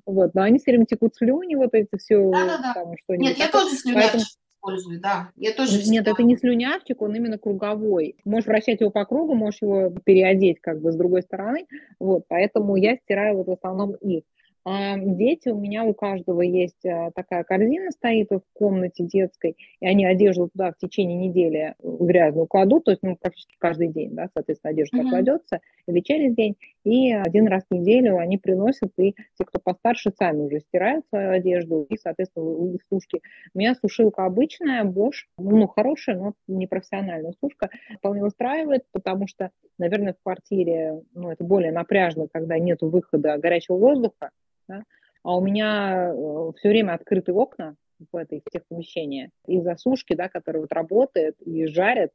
Вот, но они все время текут слюни, вот эти все, да, да, да. что-нибудь. Нет, я тоже Поэтому использую, да. Я тоже Нет, это не слюнявчик, он именно круговой. Можешь вращать его по кругу, можешь его переодеть как бы с другой стороны. Вот, поэтому я стираю вот в основном их. А дети, у меня у каждого есть а, такая корзина стоит в комнате детской, и они одежду туда в течение недели грязную кладут, то есть ну, практически каждый день, да, соответственно, одежда mm-hmm. кладется, или через день, и один раз в неделю они приносят, и те, кто постарше, сами уже стирают свою одежду, и, соответственно, у сушки. У меня сушилка обычная, Bosch, ну, хорошая, но не профессиональная сушка, вполне устраивает, потому что, наверное, в квартире, ну, это более напряжно, когда нет выхода горячего воздуха, да? А у меня э, все время открыты окна в, этой, в тех помещениях. Из-за сушки, да, которая вот работает и жарит,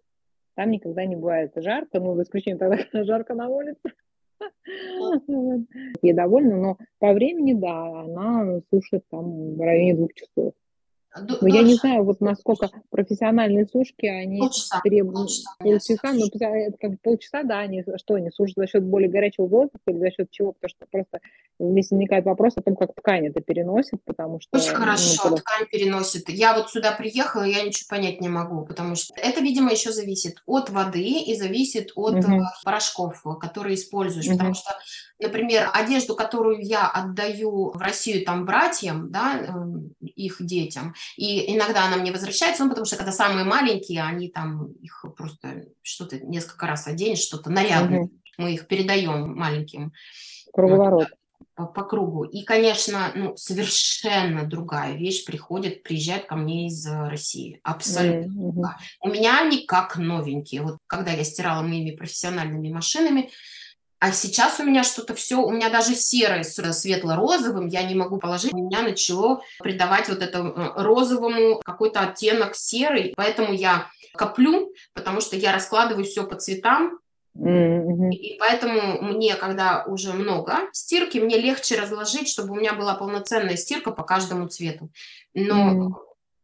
там никогда не бывает жарко, ну, за исключением тогда, когда жарко на улице. Я довольна, но по времени, да, она сушит там в районе двух часов. Но ну, я не знаю, вот насколько профессиональные сушки, они полчаса, требуют полчаса, но ну, это как полчаса, да, они что, они сушат за счет более горячего воздуха или за счет чего? Потому что просто здесь возникает вопрос о том, как ткань это переносит, потому что... Очень ну, хорошо, ткань переносит. Я вот сюда приехала, я ничего понять не могу, потому что это, видимо, еще зависит от воды и зависит от угу. порошков, которые используешь, угу. потому что например, одежду, которую я отдаю в Россию там братьям, да, эм, их детям, и иногда она мне возвращается, ну, потому что когда самые маленькие, они там их просто что-то несколько раз оденешь, что-то нарядное, угу. мы их передаем маленьким. Круговорот. По, по кругу. И, конечно, ну, совершенно другая вещь приходит, приезжает ко мне из России. Абсолютно. Mm-hmm. У меня они как новенькие. Вот когда я стирала моими профессиональными машинами, а сейчас у меня что-то все, у меня даже серое с светло-розовым я не могу положить. У меня начало придавать вот это э, розовому какой-то оттенок серый. Поэтому я коплю, потому что я раскладываю все по цветам. Mm-hmm. И поэтому мне, когда уже много стирки, мне легче разложить, чтобы у меня была полноценная стирка по каждому цвету. Но mm-hmm.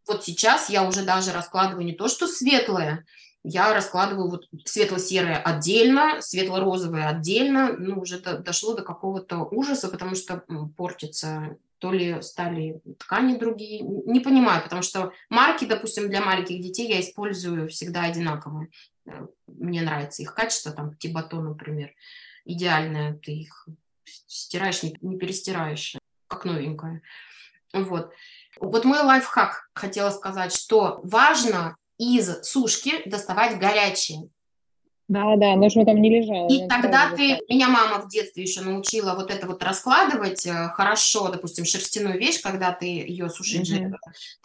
вот сейчас я уже даже раскладываю не то, что светлое, я раскладываю вот светло-серое отдельно, светло-розовое отдельно. Ну, уже до, дошло до какого-то ужаса, потому что портится то ли стали ткани другие. Не понимаю, потому что марки, допустим, для маленьких детей я использую всегда одинаковые. Э, мне нравится их качество, там, тибатон, например, идеальное. Ты их стираешь, не, не перестираешь, как новенькое. Вот. Вот мой лайфхак хотела сказать, что важно из сушки доставать горячие. Да, да, но чтобы там не лежало. И тогда ты, меня мама в детстве еще научила вот это вот раскладывать э, хорошо, допустим, шерстяную вещь, когда ты ее сушишь, mm-hmm.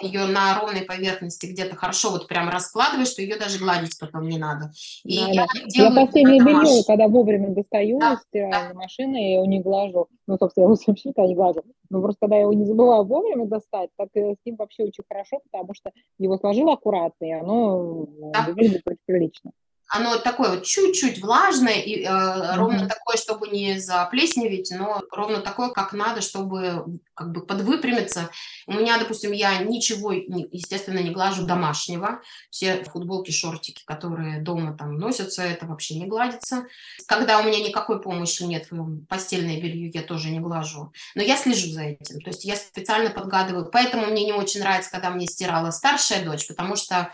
ее на ровной поверхности где-то хорошо вот прям раскладываешь, что ее даже гладить потом не надо. И да, я, да. я постельное белье, когда вовремя достаю да, из стиральной да. машины, я его не глажу. Ну, собственно, я его вообще не глажу. Но просто когда я его не забываю вовремя достать, так с ним вообще очень хорошо, потому что его сложил аккуратно, и оно да. выглядит очень прилично оно такое вот чуть-чуть влажное и э, mm-hmm. ровно такое, чтобы не заплесневеть, но ровно такое, как надо, чтобы как бы подвыпрямиться. У меня, допустим, я ничего, естественно, не глажу домашнего. Все футболки, шортики, которые дома там носятся, это вообще не гладится. Когда у меня никакой помощи нет, постельное белье я тоже не глажу. Но я слежу за этим. То есть я специально подгадываю. Поэтому мне не очень нравится, когда мне стирала старшая дочь, потому что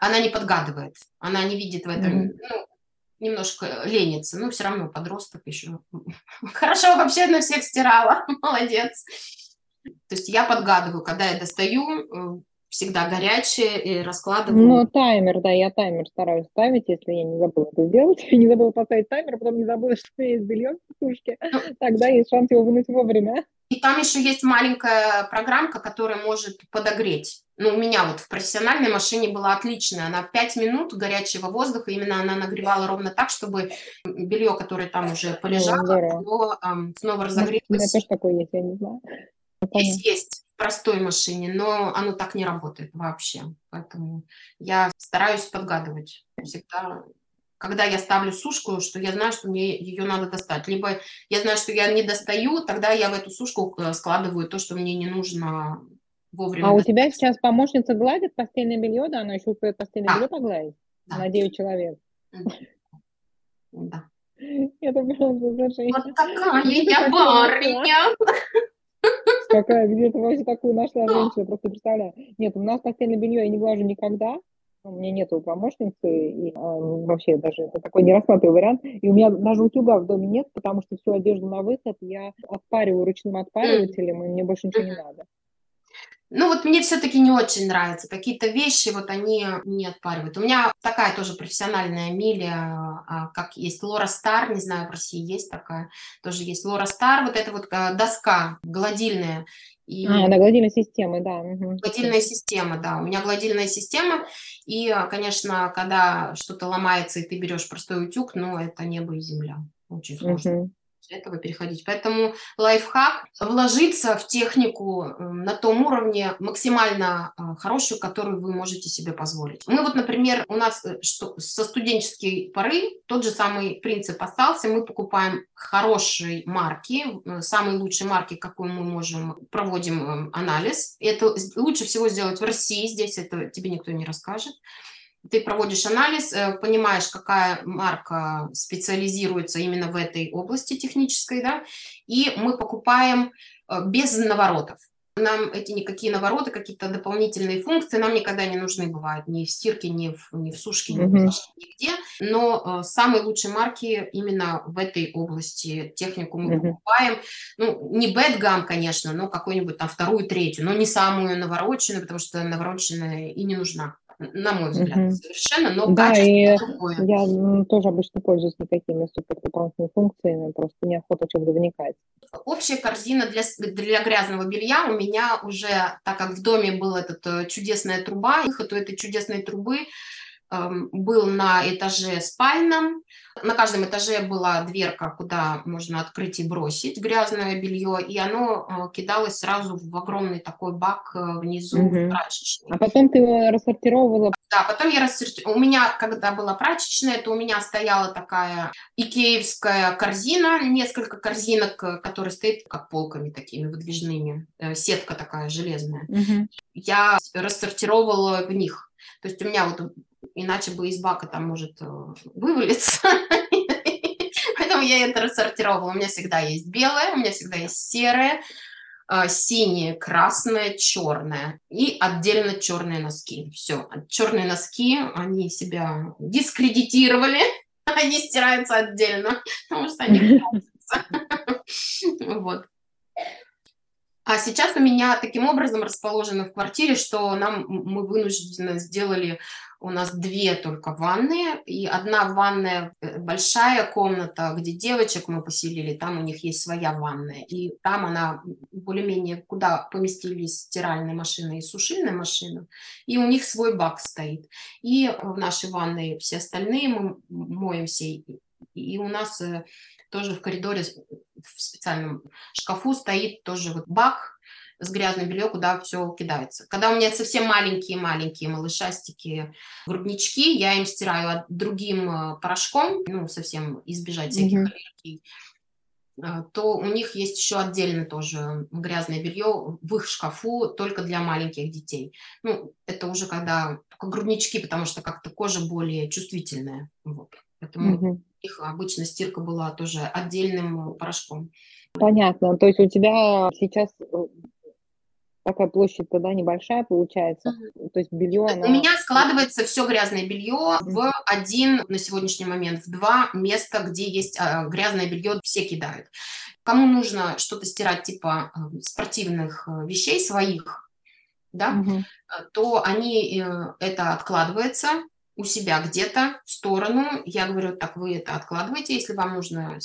она не подгадывает, она не видит в этом, mm-hmm. ну, немножко ленится, но все равно подросток еще. Хорошо вообще на всех стирала, молодец. То есть я подгадываю, когда я достаю, э, всегда горячее и раскладываю. Ну, таймер, да, я таймер стараюсь ставить, если я не забыла это сделать. Я не забыла поставить таймер, а потом не забыла, что у меня есть белье в сушке. Ну, Тогда есть шанс его вынуть вовремя. И там еще есть маленькая программка, которая может подогреть. Ну, у меня вот в профессиональной машине была отличная. Она 5 минут горячего воздуха, именно она нагревала ровно так, чтобы белье, которое там уже полежало, оно, эм, снова разогрелось. У меня тоже такое есть, я не знаю. Здесь есть простой машине, но оно так не работает вообще. Поэтому я стараюсь подгадывать всегда когда я ставлю сушку, что я знаю, что мне ее надо достать. Либо я знаю, что я не достаю, тогда я в эту сушку э, складываю то, что мне не нужно вовремя. А достать. у тебя сейчас помощница гладит постельное белье, да? Она еще успеет постельное да. белье погладить? Да. На 9 человек. Да. Это просто. Вот такая я барыня. Какая, где ты вообще такую нашла женщину, просто представляю. Нет, у нас постельное белье я не глажу никогда, у меня нету помощницы, и э, вообще даже это такой не рассматриваю вариант. И у меня даже утюга в доме нет, потому что всю одежду на выход я отпариваю ручным отпаривателем, и мне больше ничего не надо. Ну вот мне все-таки не очень нравятся какие-то вещи, вот они не отпаривают. У меня такая тоже профессиональная миля, а, как есть Лора Стар, не знаю, в России есть такая, тоже есть Лора Стар, вот эта вот э, доска гладильная. И... А, да, гладильная система, да. Гладильная система, да. У меня гладильная система, и, конечно, когда что-то ломается, и ты берешь простой утюг, ну, это небо и земля. Очень сложно. Угу этого переходить. Поэтому лайфхак – вложиться в технику эм, на том уровне максимально э, хорошую, которую вы можете себе позволить. Мы вот, например, у нас э, что, со студенческой поры тот же самый принцип остался. Мы покупаем хорошие марки, э, самые лучшие марки, какую мы можем, проводим эм, анализ. Это лучше всего сделать в России, здесь это тебе никто не расскажет ты проводишь анализ, э, понимаешь, какая марка специализируется именно в этой области технической, да, и мы покупаем э, без наворотов. Нам эти никакие навороты, какие-то дополнительные функции нам никогда не нужны бывают ни в стирке, ни в, ни в сушке, ни mm-hmm. нигде. Но э, самые лучшие марки именно в этой области технику мы mm-hmm. покупаем. Ну, не Бэтгам, конечно, но какую-нибудь там вторую, третью, но не самую навороченную, потому что навороченная и не нужна на мой взгляд, угу. совершенно, но да, и другое. Я тоже обычно пользуюсь не такими супер дополнительными функциями, просто неохота чем-то вникать. Общая корзина для, для грязного белья у меня уже, так как в доме была эта чудесная труба, выход у этой чудесной трубы был на этаже спальном. На каждом этаже была дверка, куда можно открыть и бросить грязное белье, и оно э, кидалось сразу в огромный такой бак э, внизу угу. прачечной. А потом ты его рассортировала? Да, потом я рассортировала. У меня, когда была прачечная, то у меня стояла такая икеевская корзина, несколько корзинок, э, которые стоят как полками такими выдвижными, сетка такая железная. Угу. Я рассортировала в них. То есть у меня вот иначе бы из бака там может э, вывалиться. Поэтому я это рассортировала. У меня всегда есть белое, у меня всегда есть серое, э, синее, красное, черное и отдельно черные носки. Все, черные носки, они себя дискредитировали, они стираются отдельно, потому что они Вот. А сейчас у меня таким образом расположено в квартире, что нам мы вынуждены сделали у нас две только ванные, и одна ванная, э, большая комната, где девочек мы поселили, там у них есть своя ванная, и там она более-менее, куда поместились стиральная машина и сушильная машина, и у них свой бак стоит. И в нашей ванной все остальные мы моемся, и у нас э, тоже в коридоре в специальном шкафу стоит тоже вот бак, с грязным бельем, куда все кидается. Когда у меня совсем маленькие-маленькие малышастики, груднички, я им стираю другим э, порошком, ну, совсем избежать всяких mm-hmm. аллергий, э, то у них есть еще отдельно тоже грязное белье в их шкафу только для маленьких детей. Ну, это уже когда груднички, потому что как-то кожа более чувствительная. Вот. Поэтому угу. Их обычно стирка была тоже отдельным порошком. Понятно. То есть у тебя сейчас э, такая площадь тогда небольшая получается. Mm-hmm. То есть белье... Она... У меня складывается все грязное белье mm-hmm. в один, на сегодняшний момент, в два места, где есть а, грязное белье, все кидают. Кому нужно что-то стирать типа э, спортивных э, вещей своих, да, угу. то они, это откладывается у себя где-то в сторону. Я говорю, так, вы это откладываете, если вам нужно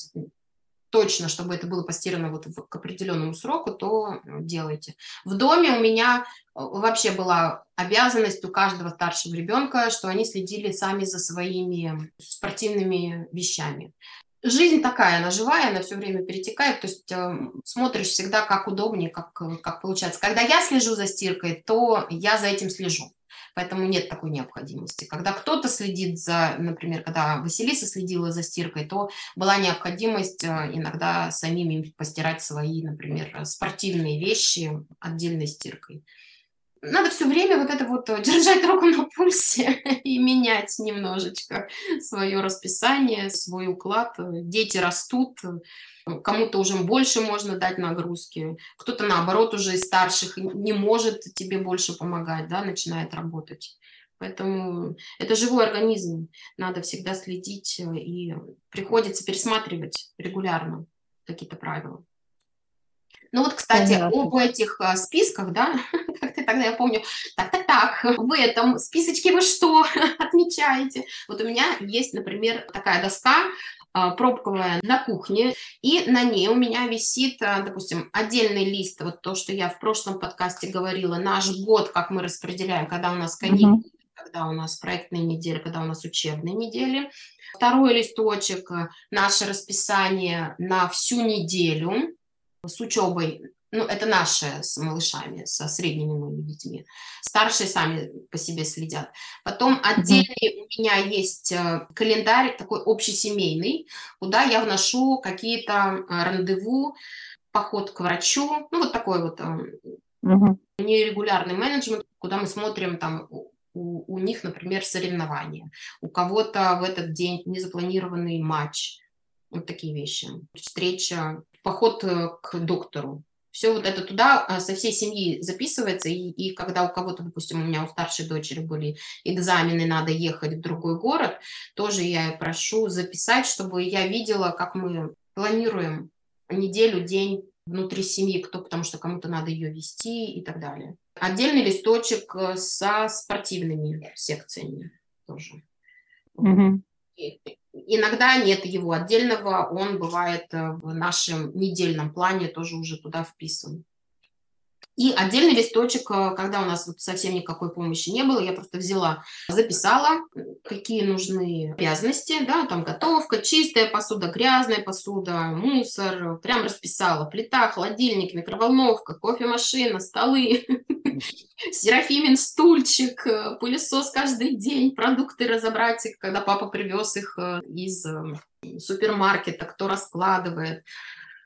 точно, чтобы это было постирано вот к определенному сроку, то делайте. В доме у меня вообще была обязанность у каждого старшего ребенка, что они следили сами за своими спортивными вещами жизнь такая, она живая, она все время перетекает, то есть э, смотришь всегда, как удобнее, как, как получается. Когда я слежу за стиркой, то я за этим слежу. Поэтому нет такой необходимости. Когда кто-то следит за, например, когда Василиса следила за стиркой, то была необходимость э, иногда самим им постирать свои, например, спортивные вещи отдельной стиркой надо все время вот это вот э, держать руку на пульсе и менять немножечко свое расписание, свой уклад. Дети растут, кому-то уже больше можно дать нагрузки, кто-то наоборот уже из старших не может тебе больше помогать, да, начинает работать. Поэтому это живой организм, надо всегда следить э, и приходится пересматривать регулярно какие-то правила. Ну вот, кстати, Понятно. об этих а, списках, да, тогда, я помню, так-так-так, в этом списочке вы что отмечаете? Вот у меня есть, например, такая доска, а, пробковая на кухне, и на ней у меня висит, а, допустим, отдельный лист, вот то, что я в прошлом подкасте говорила, наш год, как мы распределяем, когда у нас каникулы, uh-huh. когда у нас проектные недели, когда у нас учебные недели. Второй листочек, наше расписание на всю неделю, с учебой, ну, это наши с малышами, со средними моими детьми. Старшие сами по себе следят. Потом отдельный у меня есть э, календарь такой общесемейный, куда я вношу какие-то э, рандеву, поход к врачу, ну, вот такой вот угу. нерегулярный менеджмент, куда мы смотрим там у, у них, например, соревнования, у кого-то в этот день незапланированный матч, вот такие вещи. Встреча поход к доктору. Все вот это туда э, со всей семьи записывается, и, и когда у кого-то, допустим, у меня у старшей дочери были экзамены, надо ехать в другой город, тоже я прошу записать, чтобы я видела, как мы планируем неделю, день внутри семьи, кто, потому что кому-то надо ее вести и так далее. Отдельный листочек э, со спортивными секциями тоже. Угу. Иногда нет его отдельного, он бывает э, в нашем недельном плане тоже уже туда вписан. И отдельный листочек, э, когда у нас вот совсем никакой помощи не было, я просто взяла, записала, какие нужны обязанности, да, там готовка, чистая посуда, грязная посуда, мусор, прям расписала, плита, холодильник, микроволновка, кофемашина, столы, Серафимин стульчик, э, пылесос каждый день, продукты разобрать, когда папа привез их э, из супермаркета, кто раскладывает,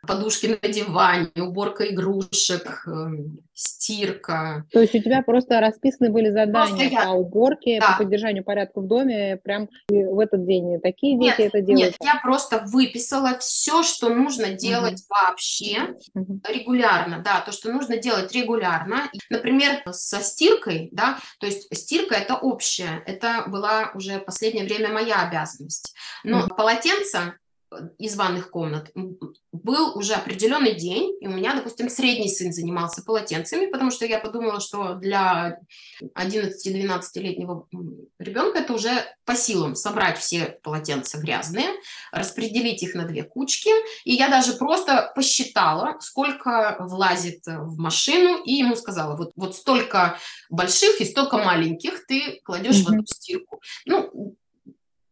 подушки на диване, уборка игрушек, эм, стирка. То есть у тебя просто расписаны были задания я... по уборке, да. по поддержанию порядка в доме, прям в этот день такие дети нет, это делают? Нет, я просто выписала все, что нужно делать угу. вообще угу. регулярно, да, то, что нужно делать регулярно. Например, со стиркой, да, то есть стирка это общая, это была уже последнее время моя обязанность. Но угу. полотенца из ванных комнат, был уже определенный день, и у меня, допустим, средний сын занимался полотенцами, потому что я подумала, что для 11-12-летнего ребенка это уже по силам собрать все полотенца грязные, распределить их на две кучки, и я даже просто посчитала, сколько влазит в машину, и ему сказала, вот, вот столько больших и столько маленьких ты кладешь mm-hmm. в эту стирку. Ну,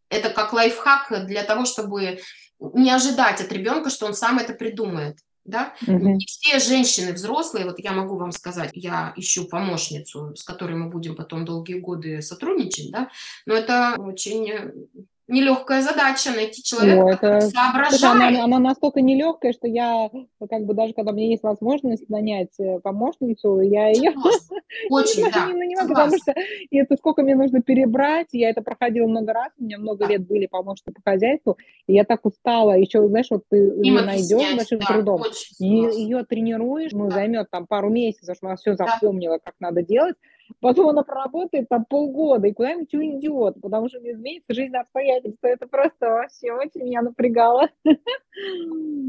это как лайфхак для того, чтобы не ожидать от ребенка, что он сам это придумает. Да? Угу. Не все женщины взрослые, вот я могу вам сказать, я ищу помощницу, с которой мы будем потом долгие годы сотрудничать, да, но это очень нелегкая задача найти человека, О, это... соображает. Она, она настолько нелегкая, что я, как бы даже когда у меня есть возможность нанять э, помощницу, я ее очень, да, не нанимаю, потому что это сколько мне нужно перебрать, я это проходила много раз, у меня много лет были помощники по хозяйству, и я так устала, еще, знаешь, вот ты ее найдешь большим да, трудом, ее тренируешь, ну, займет там пару месяцев, чтобы она все запомнила, как надо делать, Потом она проработает там полгода и куда-нибудь уйдет, потому что не изменится жизнь обстоятельства. Это просто вообще очень меня напрягало.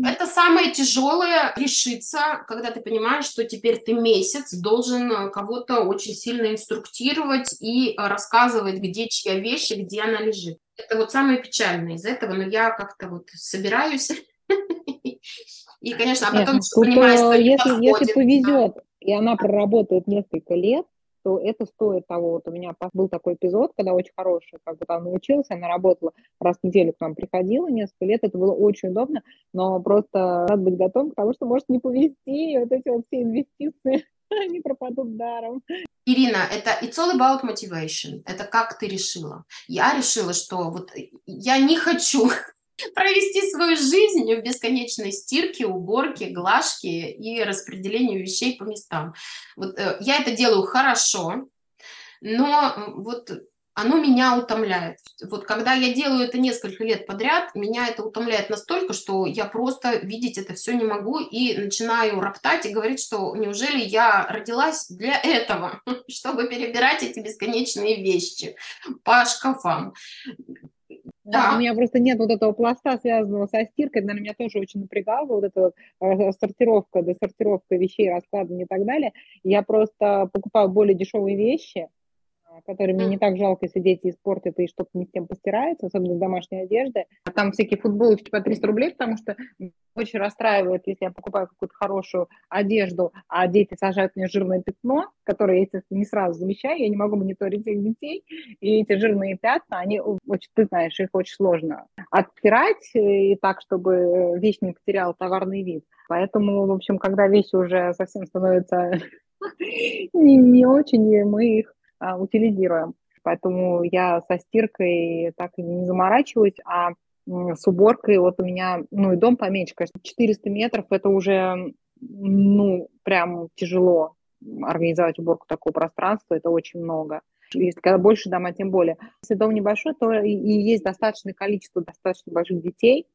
Это самое тяжелое решиться, когда ты понимаешь, что теперь ты месяц должен э, кого-то очень сильно инструктировать и рассказывать, где чья вещь и где она лежит. Это вот самое печальное из этого, но я как-то вот собираюсь. И, конечно, а потом Нет, понимаешь, что если, если повезет, и она проработает несколько лет, то это стоит того. Вот у меня был такой эпизод, когда очень хороший, как бы там научился, она работала раз в неделю к нам приходила несколько лет, это было очень удобно, но просто надо быть готовым к тому, что может не повезти, и вот эти вот все инвестиции они пропадут даром. Ирина, это it's all about motivation. Это как ты решила. Я решила, что вот я не хочу провести свою жизнь в бесконечной стирке, уборке, глажке и распределению вещей по местам. Вот, э, я это делаю хорошо, но вот оно меня утомляет. Вот когда я делаю это несколько лет подряд, меня это утомляет настолько, что я просто видеть это все не могу и начинаю роптать и говорить, что неужели я родилась для этого, чтобы перебирать эти бесконечные вещи по шкафам. Да. У меня просто нет вот этого пласта, связанного со стиркой, наверное, меня тоже очень напрягало, вот эта э, сортировка, досортировка вещей, раскладывание и так далее. Я просто покупаю более дешевые вещи, которые мне не так жалко, если дети испортят и что-то не с тем постирается, особенно с домашней одежды. А там всякие футболочки по 300 рублей, потому что очень расстраивает, если я покупаю какую-то хорошую одежду, а дети сажают мне жирное пятно, которое я, естественно, не сразу замечаю, я не могу мониторить их детей, и эти жирные пятна, они очень, ты знаешь, их очень сложно отстирать и так, чтобы вещь не потеряла товарный вид. Поэтому, в общем, когда вещи уже совсем становятся не, не очень, мы их а, утилизируем. Поэтому я со стиркой так и не заморачиваюсь, а с уборкой вот у меня, ну и дом поменьше, конечно, 400 метров, это уже, ну, прям тяжело организовать уборку такого пространства, это очень много. Если когда больше дома, тем более. Если дом небольшой, то и есть достаточное количество достаточно больших детей,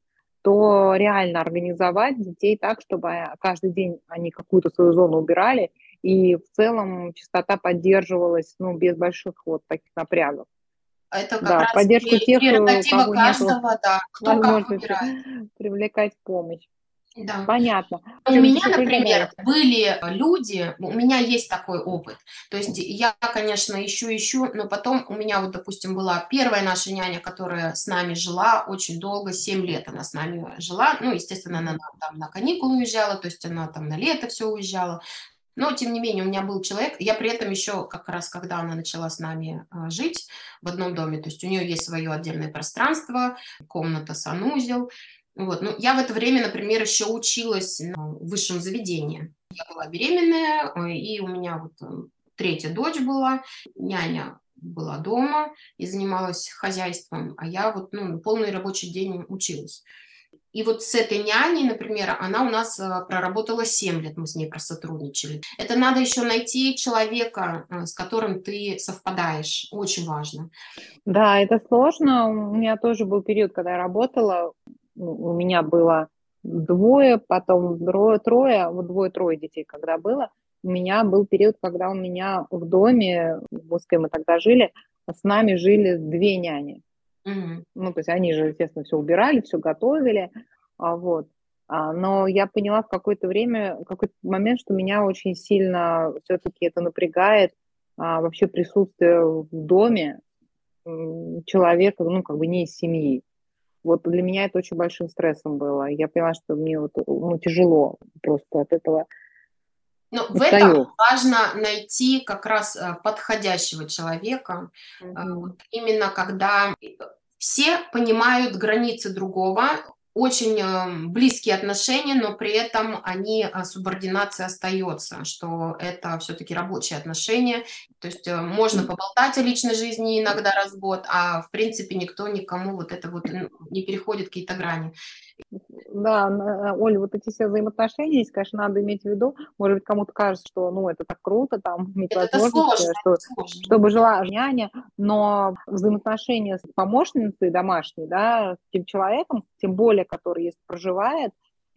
то реально организовать детей так, чтобы каждый день они какую-то свою зону убирали, и в целом частота поддерживалась ну, без больших вот таких напрягов. Это как да, раз поддержку тех, кого каждого, да, кто возможности привлекать помощь. Да. Понятно. У меня, например, были люди, у меня есть такой опыт. То есть я, конечно, ищу, ищу, но потом у меня вот, допустим, была первая наша няня, которая с нами жила очень долго, 7 лет она с нами жила. Ну, естественно, она там на каникулы уезжала, то есть она там на лето все уезжала. Но, тем не менее, у меня был человек, я при этом еще как раз, когда она начала с нами а, жить в одном доме, то есть у нее есть свое отдельное пространство, комната, санузел. Вот. Ну, я в это время, например, еще училась в высшем заведении. Я была беременная, э, и у меня вот э, третья дочь была, няня была дома и занималась хозяйством, а я вот ну, полный рабочий день училась. И вот с этой няней, например, она у нас э, проработала 7 лет, мы с ней просотрудничали. Это надо еще найти человека, э, с которым ты совпадаешь. Очень важно. Да, это сложно. У меня тоже был период, когда я работала. У меня было двое, потом трое, трое, вот двое-трое детей, когда было. У меня был период, когда у меня в доме, в Москве мы тогда жили, с нами жили две няни. Mm-hmm. Ну, то есть они же, естественно, все убирали, все готовили, а, вот. А, но я поняла в какое-то время, в какой-то момент, что меня очень сильно все-таки это напрягает а, вообще присутствие в доме человека, ну, как бы не из семьи. Вот для меня это очень большим стрессом было. Я поняла, что мне вот, ну, тяжело просто от этого. Но в этом важно найти как раз э, подходящего человека, mm-hmm. именно когда все понимают границы другого, очень э, близкие отношения, но при этом они, субординация остается, что это все-таки рабочие отношения. То есть можно поболтать о личной жизни иногда раз в год, а в принципе никто никому вот это вот ну, не переходит какие-то грани. Да, Оля, вот эти все взаимоотношения, здесь, конечно, надо иметь в виду. Может быть, кому-то кажется, что, ну, это так круто, там, иметь это возможность, сложно, что, сложно. чтобы жила няня, но взаимоотношения с помощницей домашней, да, с тем человеком, тем более, который есть проживает,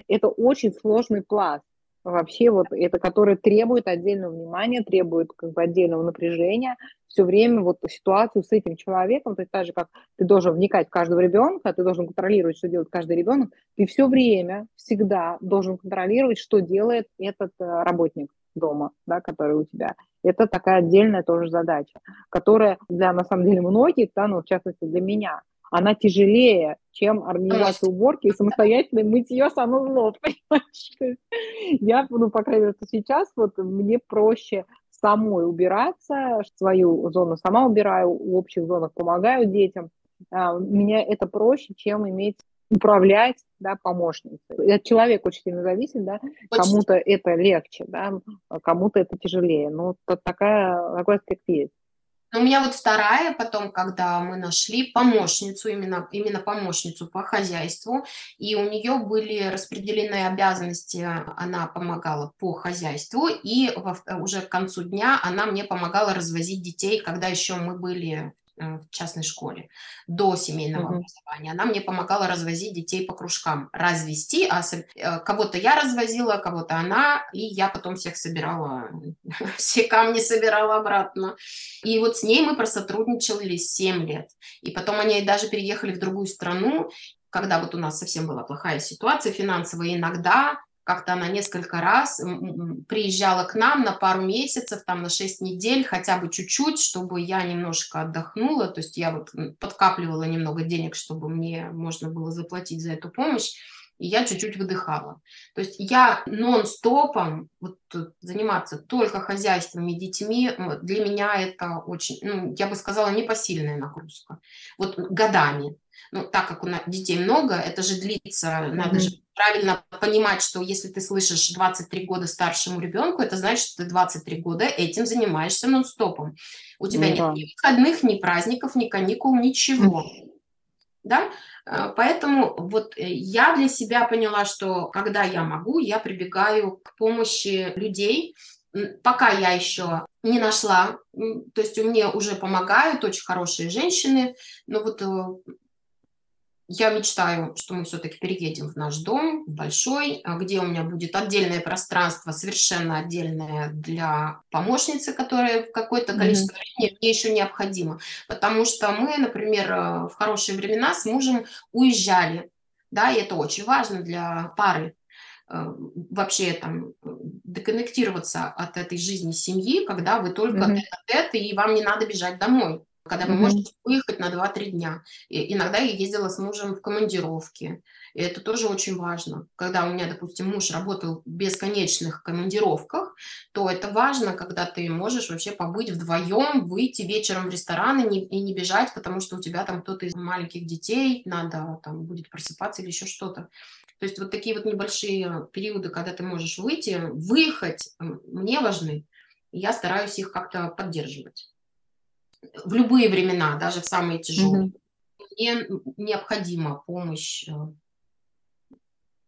это очень сложный пласт вообще вот это, которое требует отдельного внимания, требует как бы отдельного напряжения, все время вот ситуацию с этим человеком, то есть так же, как ты должен вникать в каждого ребенка, ты должен контролировать, что делает каждый ребенок, ты все время, всегда должен контролировать, что делает этот э, работник. дома, да, который у тебя. Это такая отдельная тоже задача, которая для, на самом деле, многих, да, ну, в частности, для меня, она тяжелее, чем организация уборки и самостоятельное мытье санузлов, понимаешь? Я, ну, по крайней мере, сейчас вот мне проще самой убираться, свою зону сама убираю, в общих зонах помогаю детям. А, меня это проще, чем иметь управлять, да, помощницей. От человека очень сильно зависит, да, кому-то это легче, да, кому-то это тяжелее. Ну, такая, такой аспект есть. У меня вот вторая, потом, когда мы нашли помощницу, именно, именно помощницу по хозяйству, и у нее были распределены обязанности, она помогала по хозяйству, и уже к концу дня она мне помогала развозить детей, когда еще мы были в частной школе до семейного mm-hmm. образования. Она мне помогала развозить детей по кружкам, развести, а э, кого-то я развозила, кого-то она, и я потом всех собирала, все камни собирала обратно. И вот с ней мы просотрудничали 7 лет. И потом они даже переехали в другую страну, когда вот у нас совсем была плохая ситуация финансовая, иногда как-то она несколько раз приезжала к нам на пару месяцев, там на 6 недель, хотя бы чуть-чуть, чтобы я немножко отдохнула, то есть я вот подкапливала немного денег, чтобы мне можно было заплатить за эту помощь, и я чуть-чуть выдыхала. То есть я нон-стопом вот, заниматься только хозяйством и детьми, для меня это очень, ну, я бы сказала, непосильная нагрузка. Вот годами ну, так как у нас детей много, это же длится, mm-hmm. надо же правильно понимать, что если ты слышишь 23 года старшему ребенку, это значит, что ты 23 года этим занимаешься нон-стопом. У тебя mm-hmm. нет ни выходных, ни праздников, ни каникул, ничего. Mm-hmm. Да? А, поэтому вот э, я для себя поняла, что когда я могу, я прибегаю к помощи людей, пока я еще не нашла, то есть мне уже помогают очень хорошие женщины, но вот э, я мечтаю, что мы все-таки переедем в наш дом, большой, а где у меня будет отдельное пространство, совершенно отдельное для помощницы, которая в какое-то количество mm-hmm. времени мне еще необходимо. Потому что мы, например, э, в хорошие времена с мужем уезжали, да, и это очень важно для пары, э, вообще там деконнектироваться от этой жизни семьи, когда вы только mm-hmm. это, и вам не надо бежать домой когда вы mm-hmm. можете выехать на 2-3 дня. И иногда я ездила с мужем в командировки. И это тоже очень важно. Когда у меня, допустим, муж работал в бесконечных командировках, то это важно, когда ты можешь вообще побыть вдвоем, выйти вечером в ресторан и не, и не бежать, потому что у тебя там кто-то из маленьких детей, надо там будет просыпаться или еще что-то. То есть вот такие вот небольшие периоды, когда ты можешь выйти, выехать, мне важны. И я стараюсь их как-то поддерживать в любые времена, даже в самые тяжелые. Mm-hmm. Мне необходима помощь.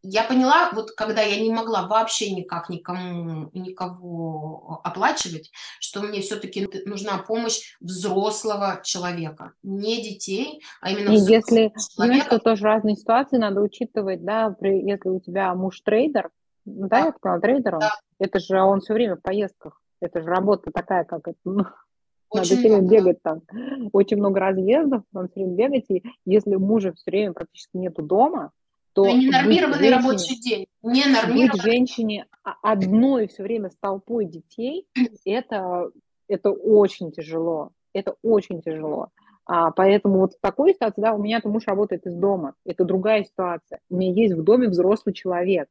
Я поняла, вот когда я не могла вообще никак никому, никого оплачивать, что мне все-таки нужна помощь взрослого человека, не детей, а именно И если, человека. что тоже разные ситуации надо учитывать, да, при, если у тебя муж трейдер, ну, да, да, я сказала, трейдер да. это же он все время в поездках, это же работа такая, как это, ну, очень Надо все время бегать там. Очень много разъездов, надо все время бегать. И если мужа все время практически нету дома, то... Ну, ненормированный рабочий день. Не Быть женщине одной все время с толпой детей, это, это очень тяжело. Это очень тяжело. А, поэтому вот в такой ситуации, да, у меня-то муж работает из дома. Это другая ситуация. У меня есть в доме взрослый человек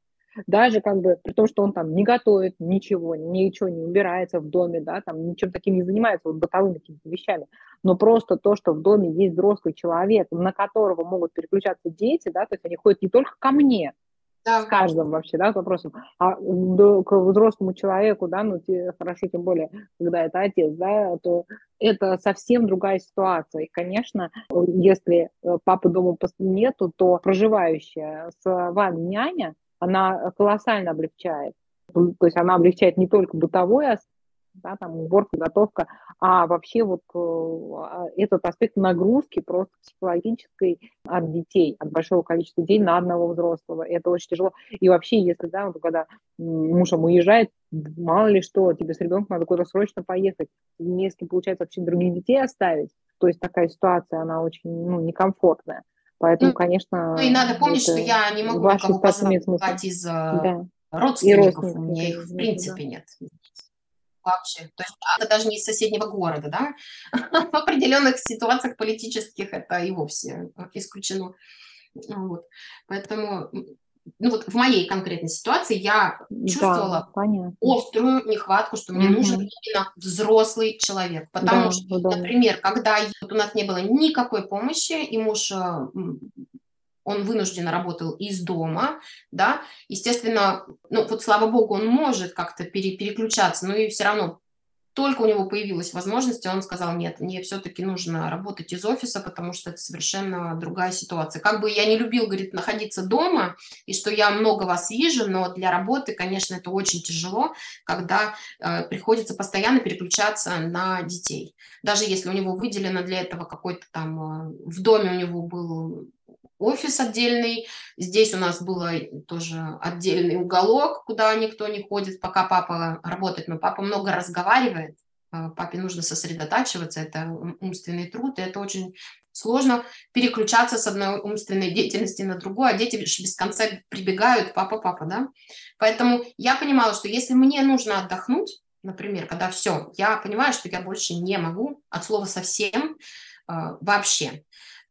даже как бы при том, что он там не готовит ничего, ничего не убирается в доме, да, там ничем таким не занимается, вот бытовыми какими-то вещами, но просто то, что в доме есть взрослый человек, на которого могут переключаться дети, да, то есть они ходят не только ко мне, да. с каждым вообще, да, вопросом, а к взрослому человеку, да, ну, те, хорошо, тем более, когда это отец, да, то это совсем другая ситуация. И, конечно, если э, папы дома нету, то проживающая с вами няня, она колоссально облегчает. То есть она облегчает не только бытовой да, там уборка, готовка, а вообще вот э, этот аспект нагрузки просто психологической от детей, от большого количества детей на одного взрослого. Это очень тяжело. И вообще, если, да, вот, когда мужем уезжает, мало ли что, тебе с ребенком надо куда-то срочно поехать, не с кем, получается, вообще других детей оставить. То есть такая ситуация, она очень ну, некомфортная. Поэтому, ну, конечно... Ну и надо помнить, что я не могу никого позвать из э, да. родственников, у меня их в принципе нет. вообще. То есть это даже не из соседнего города, да? В определенных ситуациях политических это и вовсе исключено. Вот. Поэтому ну вот в моей конкретной ситуации я чувствовала да, острую нехватку, что мне угу. нужен именно взрослый человек. Потому да, что, да. например, когда вот у нас не было никакой помощи, и муж э, он вынужденно работал из дома, да, естественно, ну вот слава богу, он может как-то пере, переключаться, но и все равно только у него появилась возможность, он сказал, нет, мне все-таки нужно работать из офиса, потому что это совершенно другая ситуация. Как бы я не любил, говорит, находиться дома, и что я много вас вижу, но для работы, конечно, это очень тяжело, когда э, приходится постоянно переключаться на детей. Даже если у него выделено для этого какой-то там, э, в доме у него был офис отдельный. Здесь у нас был тоже отдельный уголок, куда никто не ходит, пока папа работает. Но папа много разговаривает, а, папе нужно сосредотачиваться, это умственный труд, и это очень сложно переключаться с одной умственной деятельности на другую, а дети без конца прибегают, папа, папа, да. Поэтому я понимала, что если мне нужно отдохнуть, например, когда все, я понимаю, что я больше не могу, от слова совсем, а, вообще,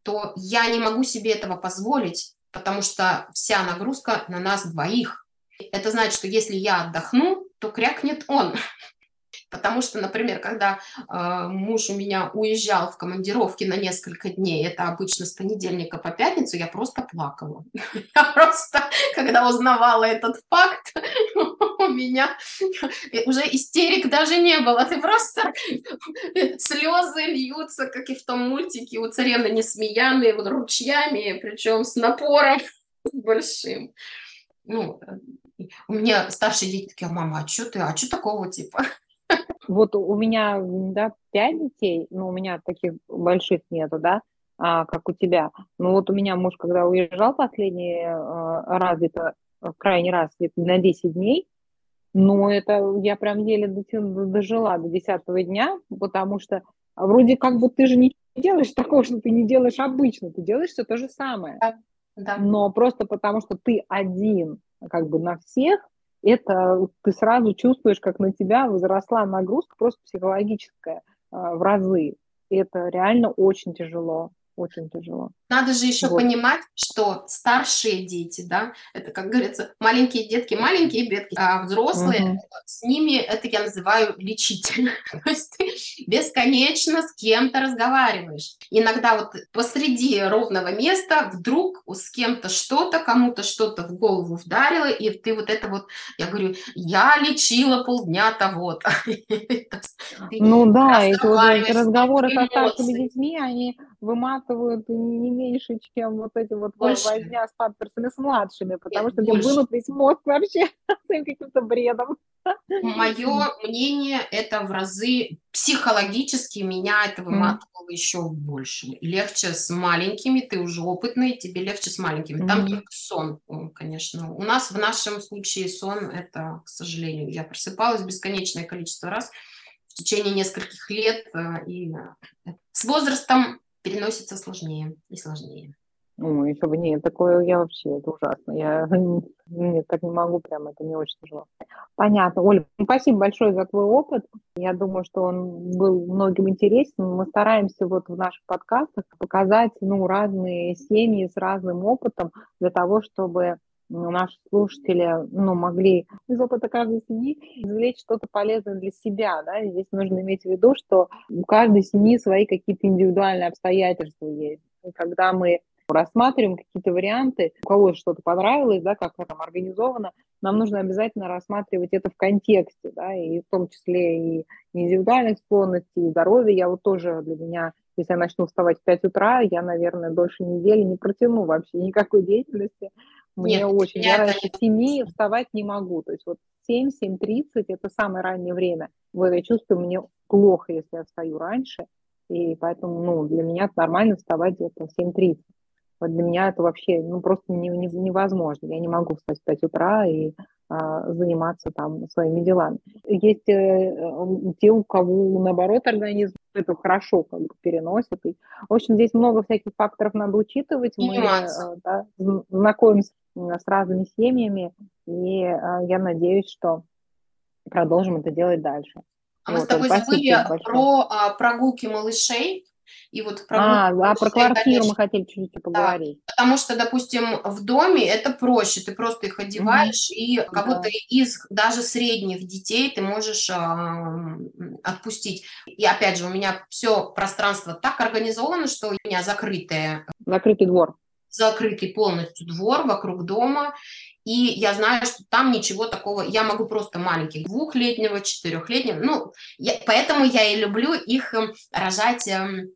то я не могу себе этого позволить, потому что вся нагрузка на нас двоих. Это значит, что если я отдохну, то крякнет он. Потому что, например, когда э, муж у меня уезжал в командировки на несколько дней, это обычно с понедельника по пятницу, я просто плакала. Я просто, когда узнавала этот факт, у меня уже истерик даже не было. Ты просто слезы льются, как и в том мультике у царевны Несмеяны, вот ручьями, причем с напором большим. Ну, э, у меня старшие дети такие, мама, а что ты, а что такого типа? Вот у меня, да, пять детей, но у меня таких больших нету, да, а, как у тебя. Ну вот у меня муж, когда уезжал последний э, раз, где-то э, крайний раз, где-то на 10 дней, ну это я прям еле дожила до 10 дня, потому что вроде как бы ты же не делаешь такого, что ты не делаешь обычно, ты делаешь все то же самое. Да, да. Но просто потому что ты один как бы на всех, это ты сразу чувствуешь, как на тебя возросла нагрузка просто психологическая а, в разы. Это реально очень тяжело очень тяжело. Надо же еще вот. понимать, что старшие дети, да, это, как говорится, маленькие детки, маленькие бедки, а взрослые, угу. с ними это я называю лечительно. То есть ты бесконечно с кем-то разговариваешь. Иногда вот посреди ровного места вдруг с кем-то что-то, кому-то что-то в голову вдарило, и ты вот это вот, я говорю, я лечила полдня того-то. Ну да, эти разговоры со старшими детьми, они выматывают не меньше, чем вот эти вот Больше. возня с памперсами с младшими, потому Нет, что тебе вынут весь мозг вообще своим каким-то бредом. Мое мнение, это в разы психологически меня это выматывало mm. еще больше. Легче с маленькими, ты уже опытный, тебе легче с маленькими. Там mm. только сон, конечно. У нас в нашем случае сон, это, к сожалению, я просыпалась бесконечное количество раз в течение нескольких лет, э, и э, с возрастом переносится сложнее и сложнее. Ну, еще бы нет, такое я вообще, это ужасно. Я нет, так не могу, прям это не очень тяжело. Понятно. Оля, спасибо большое за твой опыт. Я думаю, что он был многим интересен. Мы стараемся вот в наших подкастах показать ну, разные семьи с разным опытом для того, чтобы наши слушатели ну, могли из опыта каждой семьи извлечь что-то полезное для себя. Да? И здесь нужно иметь в виду, что у каждой семьи свои какие-то индивидуальные обстоятельства есть. И когда мы рассматриваем какие-то варианты, у кого что-то понравилось, да, как там организовано, нам нужно обязательно рассматривать это в контексте, да, и в том числе и индивидуальных склонностей, и здоровья. Я вот тоже для меня, если я начну вставать в 5 утра, я, наверное, дольше недели не протяну вообще никакой деятельности, мне Нет, очень, я раньше это... 7 вставать не могу. То есть вот 7-7.30 это самое раннее время. Вот я чувствую, мне плохо, если я встаю раньше. И поэтому, ну, для меня нормально вставать где-то в 7.30. Вот для меня это вообще, ну, просто не, не, невозможно. Я не могу встать в 5 утра и а, заниматься там своими делами. Есть э, те, у кого, наоборот, организм это хорошо как бы переносит. И, в общем, здесь много всяких факторов надо учитывать. Мы э, да, знакомимся с разными семьями, и э, я надеюсь, что продолжим это делать дальше. А мы с тобой забыли про а, прогулки малышей. И вот про а, а про квартиру конечно, мы хотели чуть-чуть поговорить. Да, потому что, допустим, в доме это проще, ты просто их одеваешь, mm-hmm. и кого-то да. из даже средних детей ты можешь э, отпустить. И опять же, у меня все пространство так организовано, что у меня закрытое. Закрытый двор. Закрытый полностью двор вокруг дома. И я знаю, что там ничего такого, я могу просто маленьких, двухлетнего, четырехлетнего, ну, я, поэтому я и люблю их эм, рожать эм,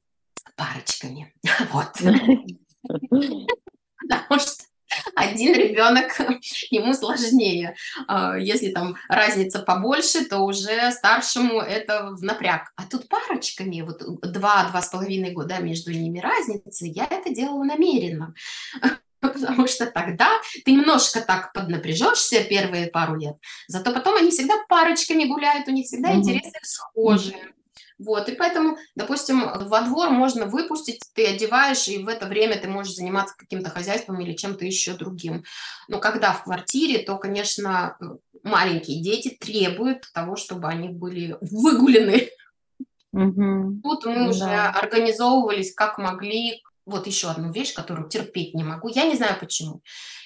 парочками. Вот. Потому что один ребенок, ему сложнее. А, если там разница побольше, то уже старшему это в напряг. А тут парочками, вот два-два с половиной года между ними разница, я это делала намеренно. Потому что тогда ты немножко так поднапряжешься первые пару лет, зато потом они всегда парочками гуляют, у них всегда mm-hmm. интересы схожие. Вот, и поэтому, допустим, во двор можно выпустить, ты одеваешь, и в это время ты можешь заниматься каким-то хозяйством или чем-то еще другим. Но когда в квартире, то, конечно, маленькие дети требуют того, чтобы они были выгулены. Угу. Тут мы да. уже организовывались как могли. Вот еще одну вещь, которую терпеть не могу. Я не знаю почему.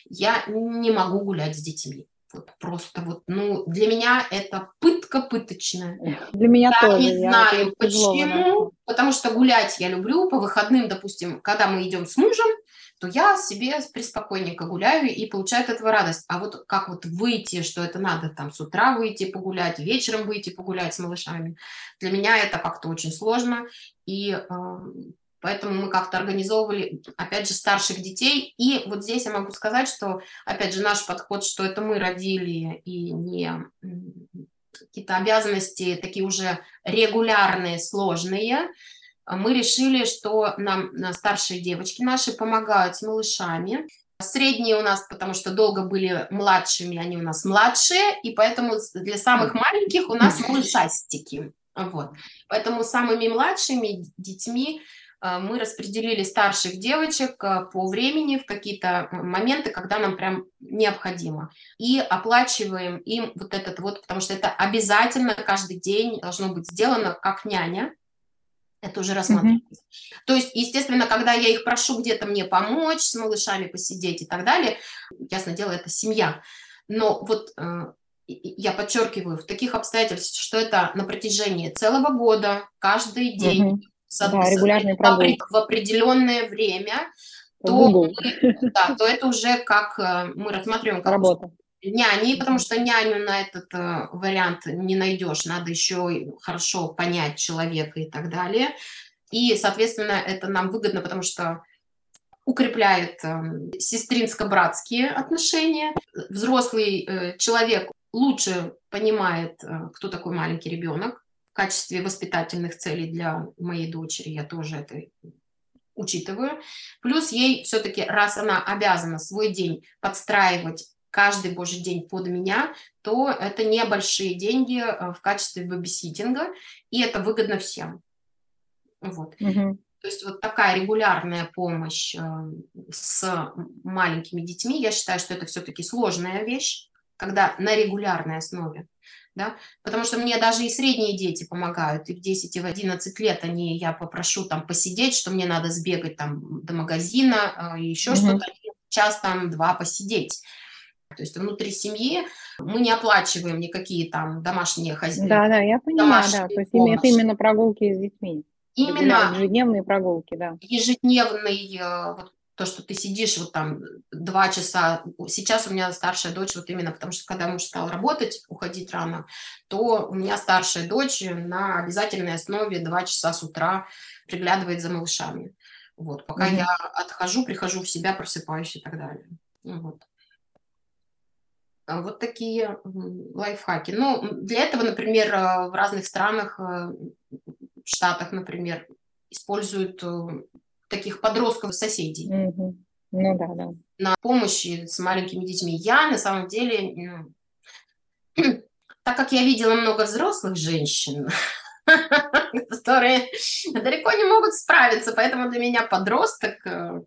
Я не могу гулять с детьми. Вот просто вот, ну, для меня это пытка пыточная. Для меня я тоже. не знаю почему, потому что гулять я люблю по выходным, допустим, когда мы идем с мужем, то я себе приспокойненько гуляю и получаю от этого радость. А вот как вот выйти, что это надо там с утра выйти погулять, вечером выйти погулять с малышами, для меня это как-то очень сложно. И э, Поэтому мы как-то организовывали, опять же, старших детей. И вот здесь я могу сказать, что, опять же, наш подход, что это мы родили и не какие-то обязанности такие уже регулярные, сложные, мы решили, что нам старшие девочки наши помогают с малышами. Средние у нас, потому что долго были младшими, они у нас младшие, и поэтому для самых маленьких у нас малышастики. Вот. Поэтому самыми младшими детьми мы распределили старших девочек а, по времени в какие-то моменты, когда нам прям необходимо. И оплачиваем им вот этот вот, потому что это обязательно каждый день должно быть сделано как няня. Это уже рассматривается. Mm-hmm. То есть, естественно, когда я их прошу где-то мне помочь, с малышами посидеть и так далее, ясно дело, это семья. Но вот э, я подчеркиваю, в таких обстоятельствах, что это на протяжении целого года, каждый день, mm-hmm да, регулярные прогулки. в определенное время, то, мы, да, то это уже как э, мы рассматриваем как Работа. няни, потому что няню на этот э, вариант не найдешь, надо еще хорошо понять человека и так далее. И, соответственно, это нам выгодно, потому что укрепляет э, сестринско-братские отношения. Взрослый э, человек лучше понимает, э, кто такой маленький ребенок, в качестве воспитательных целей для моей дочери, я тоже это учитываю. Плюс ей все-таки, раз она обязана свой день подстраивать каждый божий день под меня, то это небольшие деньги э, в качестве бэбиситинга, и это выгодно всем. Вот. Угу. То есть вот такая регулярная помощь э, с маленькими детьми, я считаю, что это все-таки сложная вещь, когда на регулярной основе да, потому что мне даже и средние дети помогают, и в 10, и в 11 лет они, я попрошу там посидеть, что мне надо сбегать там до магазина, э, еще mm-hmm. что-то, час там два посидеть. То есть внутри семьи мы не оплачиваем никакие там домашние хозяйства. Да, да, я понимаю, да, то есть помощи. это именно прогулки с детьми. Именно ежедневные прогулки, да. Ежедневный э, вот, то, что ты сидишь вот там два часа. Сейчас у меня старшая дочь вот именно потому, что когда муж стал работать, уходить рано, то у меня старшая дочь на обязательной основе два часа с утра приглядывает за малышами. Вот, пока mm-hmm. я отхожу, прихожу в себя, просыпаюсь и так далее. Вот. А вот такие лайфхаки. Ну, для этого, например, э, в разных странах, э, в Штатах, например, используют э, таких подростков соседей. Угу. Ну да, да. На помощи с маленькими детьми. Я на самом деле, ну, так как я видела много взрослых женщин, которые далеко не могут справиться, поэтому для меня подросток э,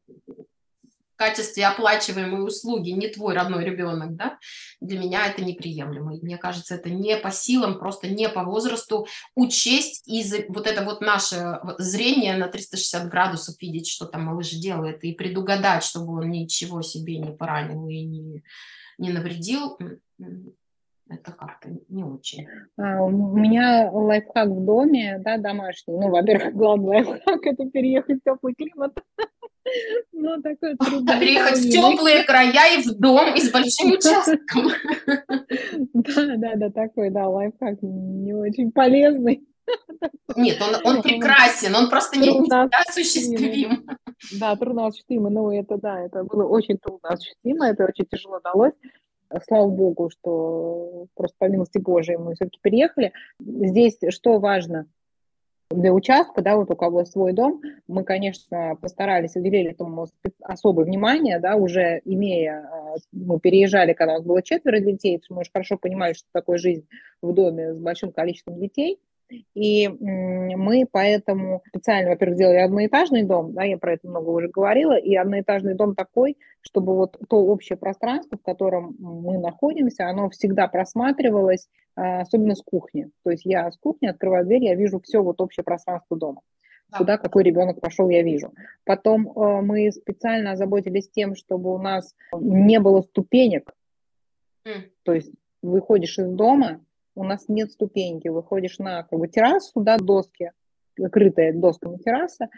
качестве оплачиваемой услуги не твой родной ребенок, да, для меня это неприемлемо. И мне кажется, это не по силам, просто не по возрасту учесть и вот это вот наше зрение на 360 градусов видеть, что там малыш делает, и предугадать, чтобы он ничего себе не поранил и не, не навредил, это как-то не очень. А, у меня лайфхак в доме, да, домашний. Ну, во-первых, главный лайфхак – это переехать в теплый климат. Ну, такой Переехать в теплые края и в дом, и с большим участком. Да, да, да, такой, да, лайфхак не очень полезный. Нет, он, он прекрасен, он просто не осуществим. Да, трудно осуществимо, но это, да, это было очень трудно осуществимо, это очень тяжело далось. Слава богу, что просто по милости Божией мы все-таки переехали. Здесь что важно? для участка, да, вот у кого свой дом, мы, конечно, постарались, уделили этому особое внимание, да, уже имея, а, мы переезжали, когда у нас было четверо детей, мы уже хорошо понимали, что такое жизнь в доме с большим количеством детей, и мы поэтому специально, во-первых, сделали одноэтажный дом, да, я про это много уже говорила, и одноэтажный дом такой, чтобы вот то общее пространство, в котором мы находимся, оно всегда просматривалось, а, особенно с кухни. То есть я с кухни открываю дверь, я вижу все вот общее пространство дома. Куда какой ребенок пошел, я вижу. Потом э, мы специально озаботились тем, чтобы у нас не было ступенек. Mm. То есть выходишь из дома, у нас нет ступеньки, выходишь на как бы, террасу, да, доски, крытая досками терраса.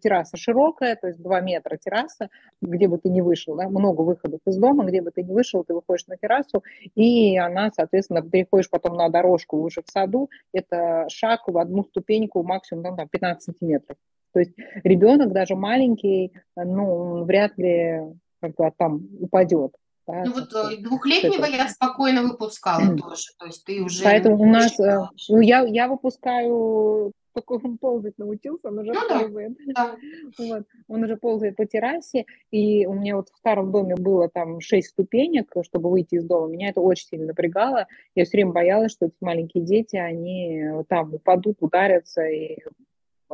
Терраса широкая, то есть 2 метра терраса, где бы ты ни вышел, да, много выходов из дома, где бы ты ни вышел, ты выходишь на террасу, и она, соответственно, переходишь потом на дорожку уже в саду, это шаг в одну ступеньку, максимум там, 15 сантиметров. То есть ребенок даже маленький, ну, вряд ли как бы, там упадет. Да, ну вот э, двухлетнего это... я спокойно выпускала тоже, то есть ты уже... Поэтому у нас, э, ну я, я выпускаю такой он ползать научился, он уже ну, ползает. Да. Вот. Он уже ползает по террасе, и у меня вот в старом доме было там шесть ступенек, чтобы выйти из дома. Меня это очень сильно напрягало. Я все время боялась, что эти маленькие дети, они там упадут, ударятся, и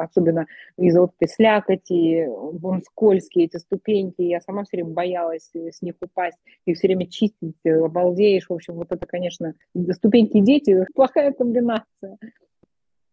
особенно из-за вот этой слякоти, вон скользкие эти ступеньки, я сама все время боялась с них упасть, и все время чистить, э, обалдеешь, в общем, вот это, конечно, ступеньки дети, плохая комбинация.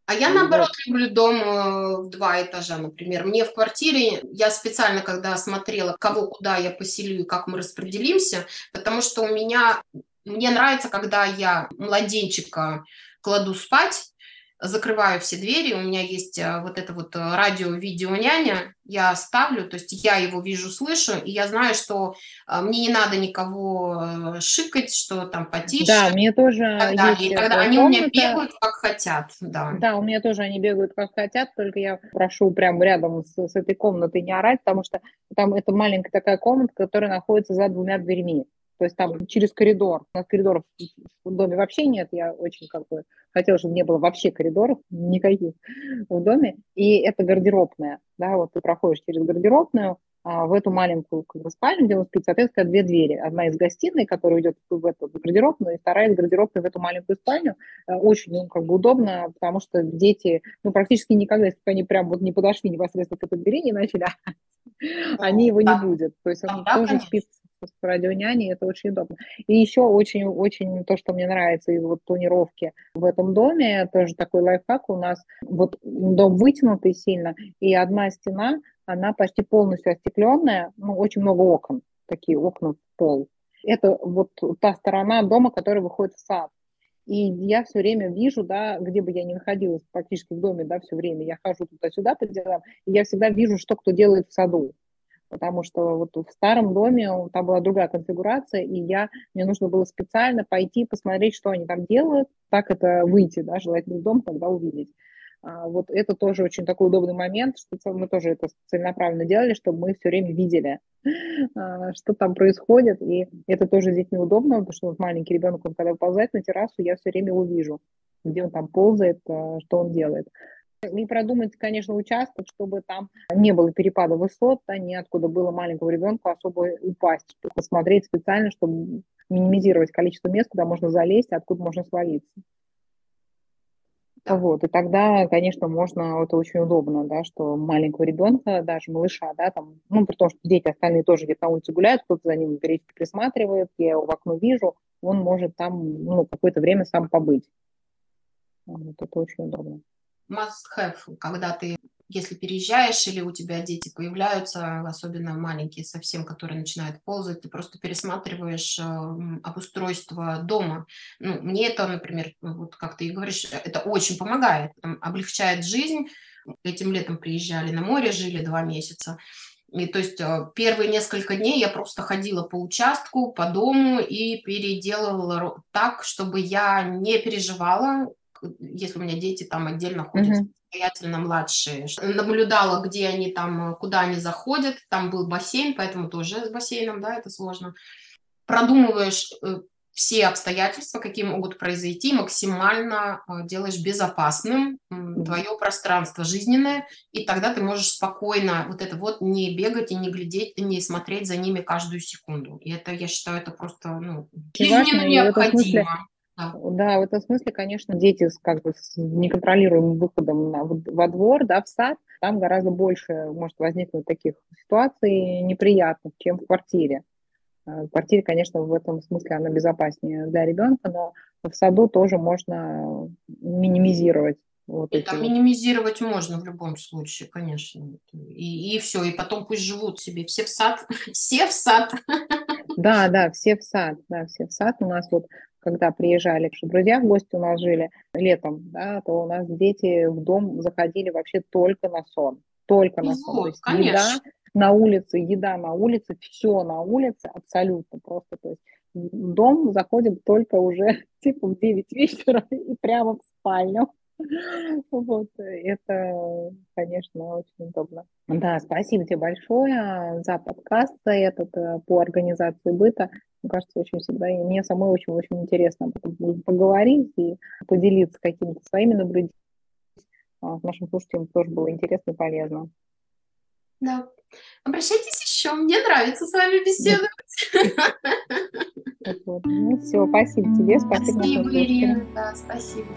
А я, наоборот, люблю дом э, в два этажа, например. Мне в квартире, я специально, когда смотрела, кого куда я поселю и как мы распределимся, потому что у меня, мне нравится, когда я младенчика кладу спать, закрываю все двери, у меня есть э, вот это вот э, радио-видео няня, я ставлю, то есть я его вижу, слышу, и я знаю, что э, мне не надо никого шикать, что там потише. Да, мне тоже и так далее. И тогда они комната. у меня бегают как хотят, да. Да, у меня тоже они бегают как хотят, только я прошу прям рядом с, с этой комнатой не орать, потому что там это маленькая такая комната, которая находится за двумя дверьми. То есть там через коридор. У нас коридоров в доме вообще нет. Я очень как бы хотела, чтобы не было вообще коридоров никаких в доме. И это гардеробная. Да, вот ты проходишь через гардеробную, а, в эту маленькую как бы, спальню, где он спит, соответственно, две двери. Одна из гостиной, которая идет в эту гардеробную, и вторая из гардеробной в эту маленькую спальню. Э, очень ну, как бы удобно, потому что дети, ну, практически никогда, если бы они прям вот не подошли непосредственно к этой двери, не начали, они его не будет. То есть он тоже спит с радионяней, это очень удобно. И еще очень-очень то, что мне нравится из вот тонировки в этом доме, тоже такой лайфхак у нас, вот дом вытянутый сильно, и одна стена, она почти полностью остекленная, ну, очень много окон, такие окна в пол. Это вот та сторона дома, которая выходит в сад. И я все время вижу, да, где бы я ни находилась, практически в доме, да, все время, я хожу туда-сюда по делам, и я всегда вижу, что кто делает в саду потому что вот в старом доме там была другая конфигурация, и я, мне нужно было специально пойти посмотреть, что они там делают, так это выйти, да, желательно в дом, тогда увидеть. А, вот это тоже очень такой удобный момент, что мы тоже это целенаправленно делали, чтобы мы все время видели, а, что там происходит, и это тоже здесь неудобно, потому что вот маленький ребенок, он когда выползает на террасу, я все время увижу, где он там ползает, а, что он делает. И продумать, конечно, участок, чтобы там не было перепада высот, да, неоткуда было маленькому ребенку особо упасть. Посмотреть специально, чтобы минимизировать количество мест, куда можно залезть, откуда можно свалиться. Вот, и тогда, конечно, можно, это очень удобно, да, что маленького ребенка, даже малыша, да, там, ну, при том, что дети остальные тоже где-то на улице гуляют, кто-то за ним присматривает, я его в окно вижу, он может там, ну, какое-то время сам побыть. Вот, это очень удобно. Must have, когда ты если переезжаешь или у тебя дети появляются, особенно маленькие совсем, которые начинают ползать, ты просто пересматриваешь э, обустройство дома. Ну, мне это, например, вот как ты и говоришь, это очень помогает, облегчает жизнь. Этим летом приезжали на море, жили два месяца. И то есть э, первые несколько дней я просто ходила по участку, по дому и переделывала так, чтобы я не переживала, если у меня дети там отдельно ходят. Mm-hmm самостоятельно младшие. Наблюдала, где они там, куда они заходят. Там был бассейн, поэтому тоже с бассейном, да, это сложно. Продумываешь э, все обстоятельства, какие могут произойти, максимально э, делаешь безопасным твое пространство жизненное, и тогда ты можешь спокойно вот это вот не бегать и не глядеть, не смотреть за ними каждую секунду. И это, я считаю, это просто ну, жизненно необходимо. Да. да, в этом смысле, конечно, дети с, как бы, с неконтролируемым выходом на, во двор, да, в сад, там гораздо больше может возникнуть таких ситуаций неприятных, чем в квартире. Э, в квартире, конечно, в этом смысле она безопаснее для ребенка, но в саду тоже можно минимизировать вот и там минимизировать можно в любом случае, конечно. И, и все, и потом пусть живут себе все в сад, все в сад. Да, да, все в сад, да, все в сад. У нас вот когда приезжали, что друзья в гости у нас жили летом, да, то у нас дети в дом заходили вообще только на сон. Только на сон. То есть конечно. еда на улице, еда на улице, все на улице абсолютно просто. То есть в дом заходим только уже типа в 9 вечера и прямо в спальню. Вот, это, конечно, очень удобно. Да, спасибо тебе большое за подкаст этот э, по организации быта. Мне кажется, очень всегда, и мне самой очень-очень интересно поговорить и поделиться какими-то своими наблюдениями. А, нашим слушателям тоже было интересно и полезно. Да. Обращайтесь еще, мне нравится с вами беседовать. Ну, все, спасибо тебе, спасибо, спасибо Ирина, да, спасибо.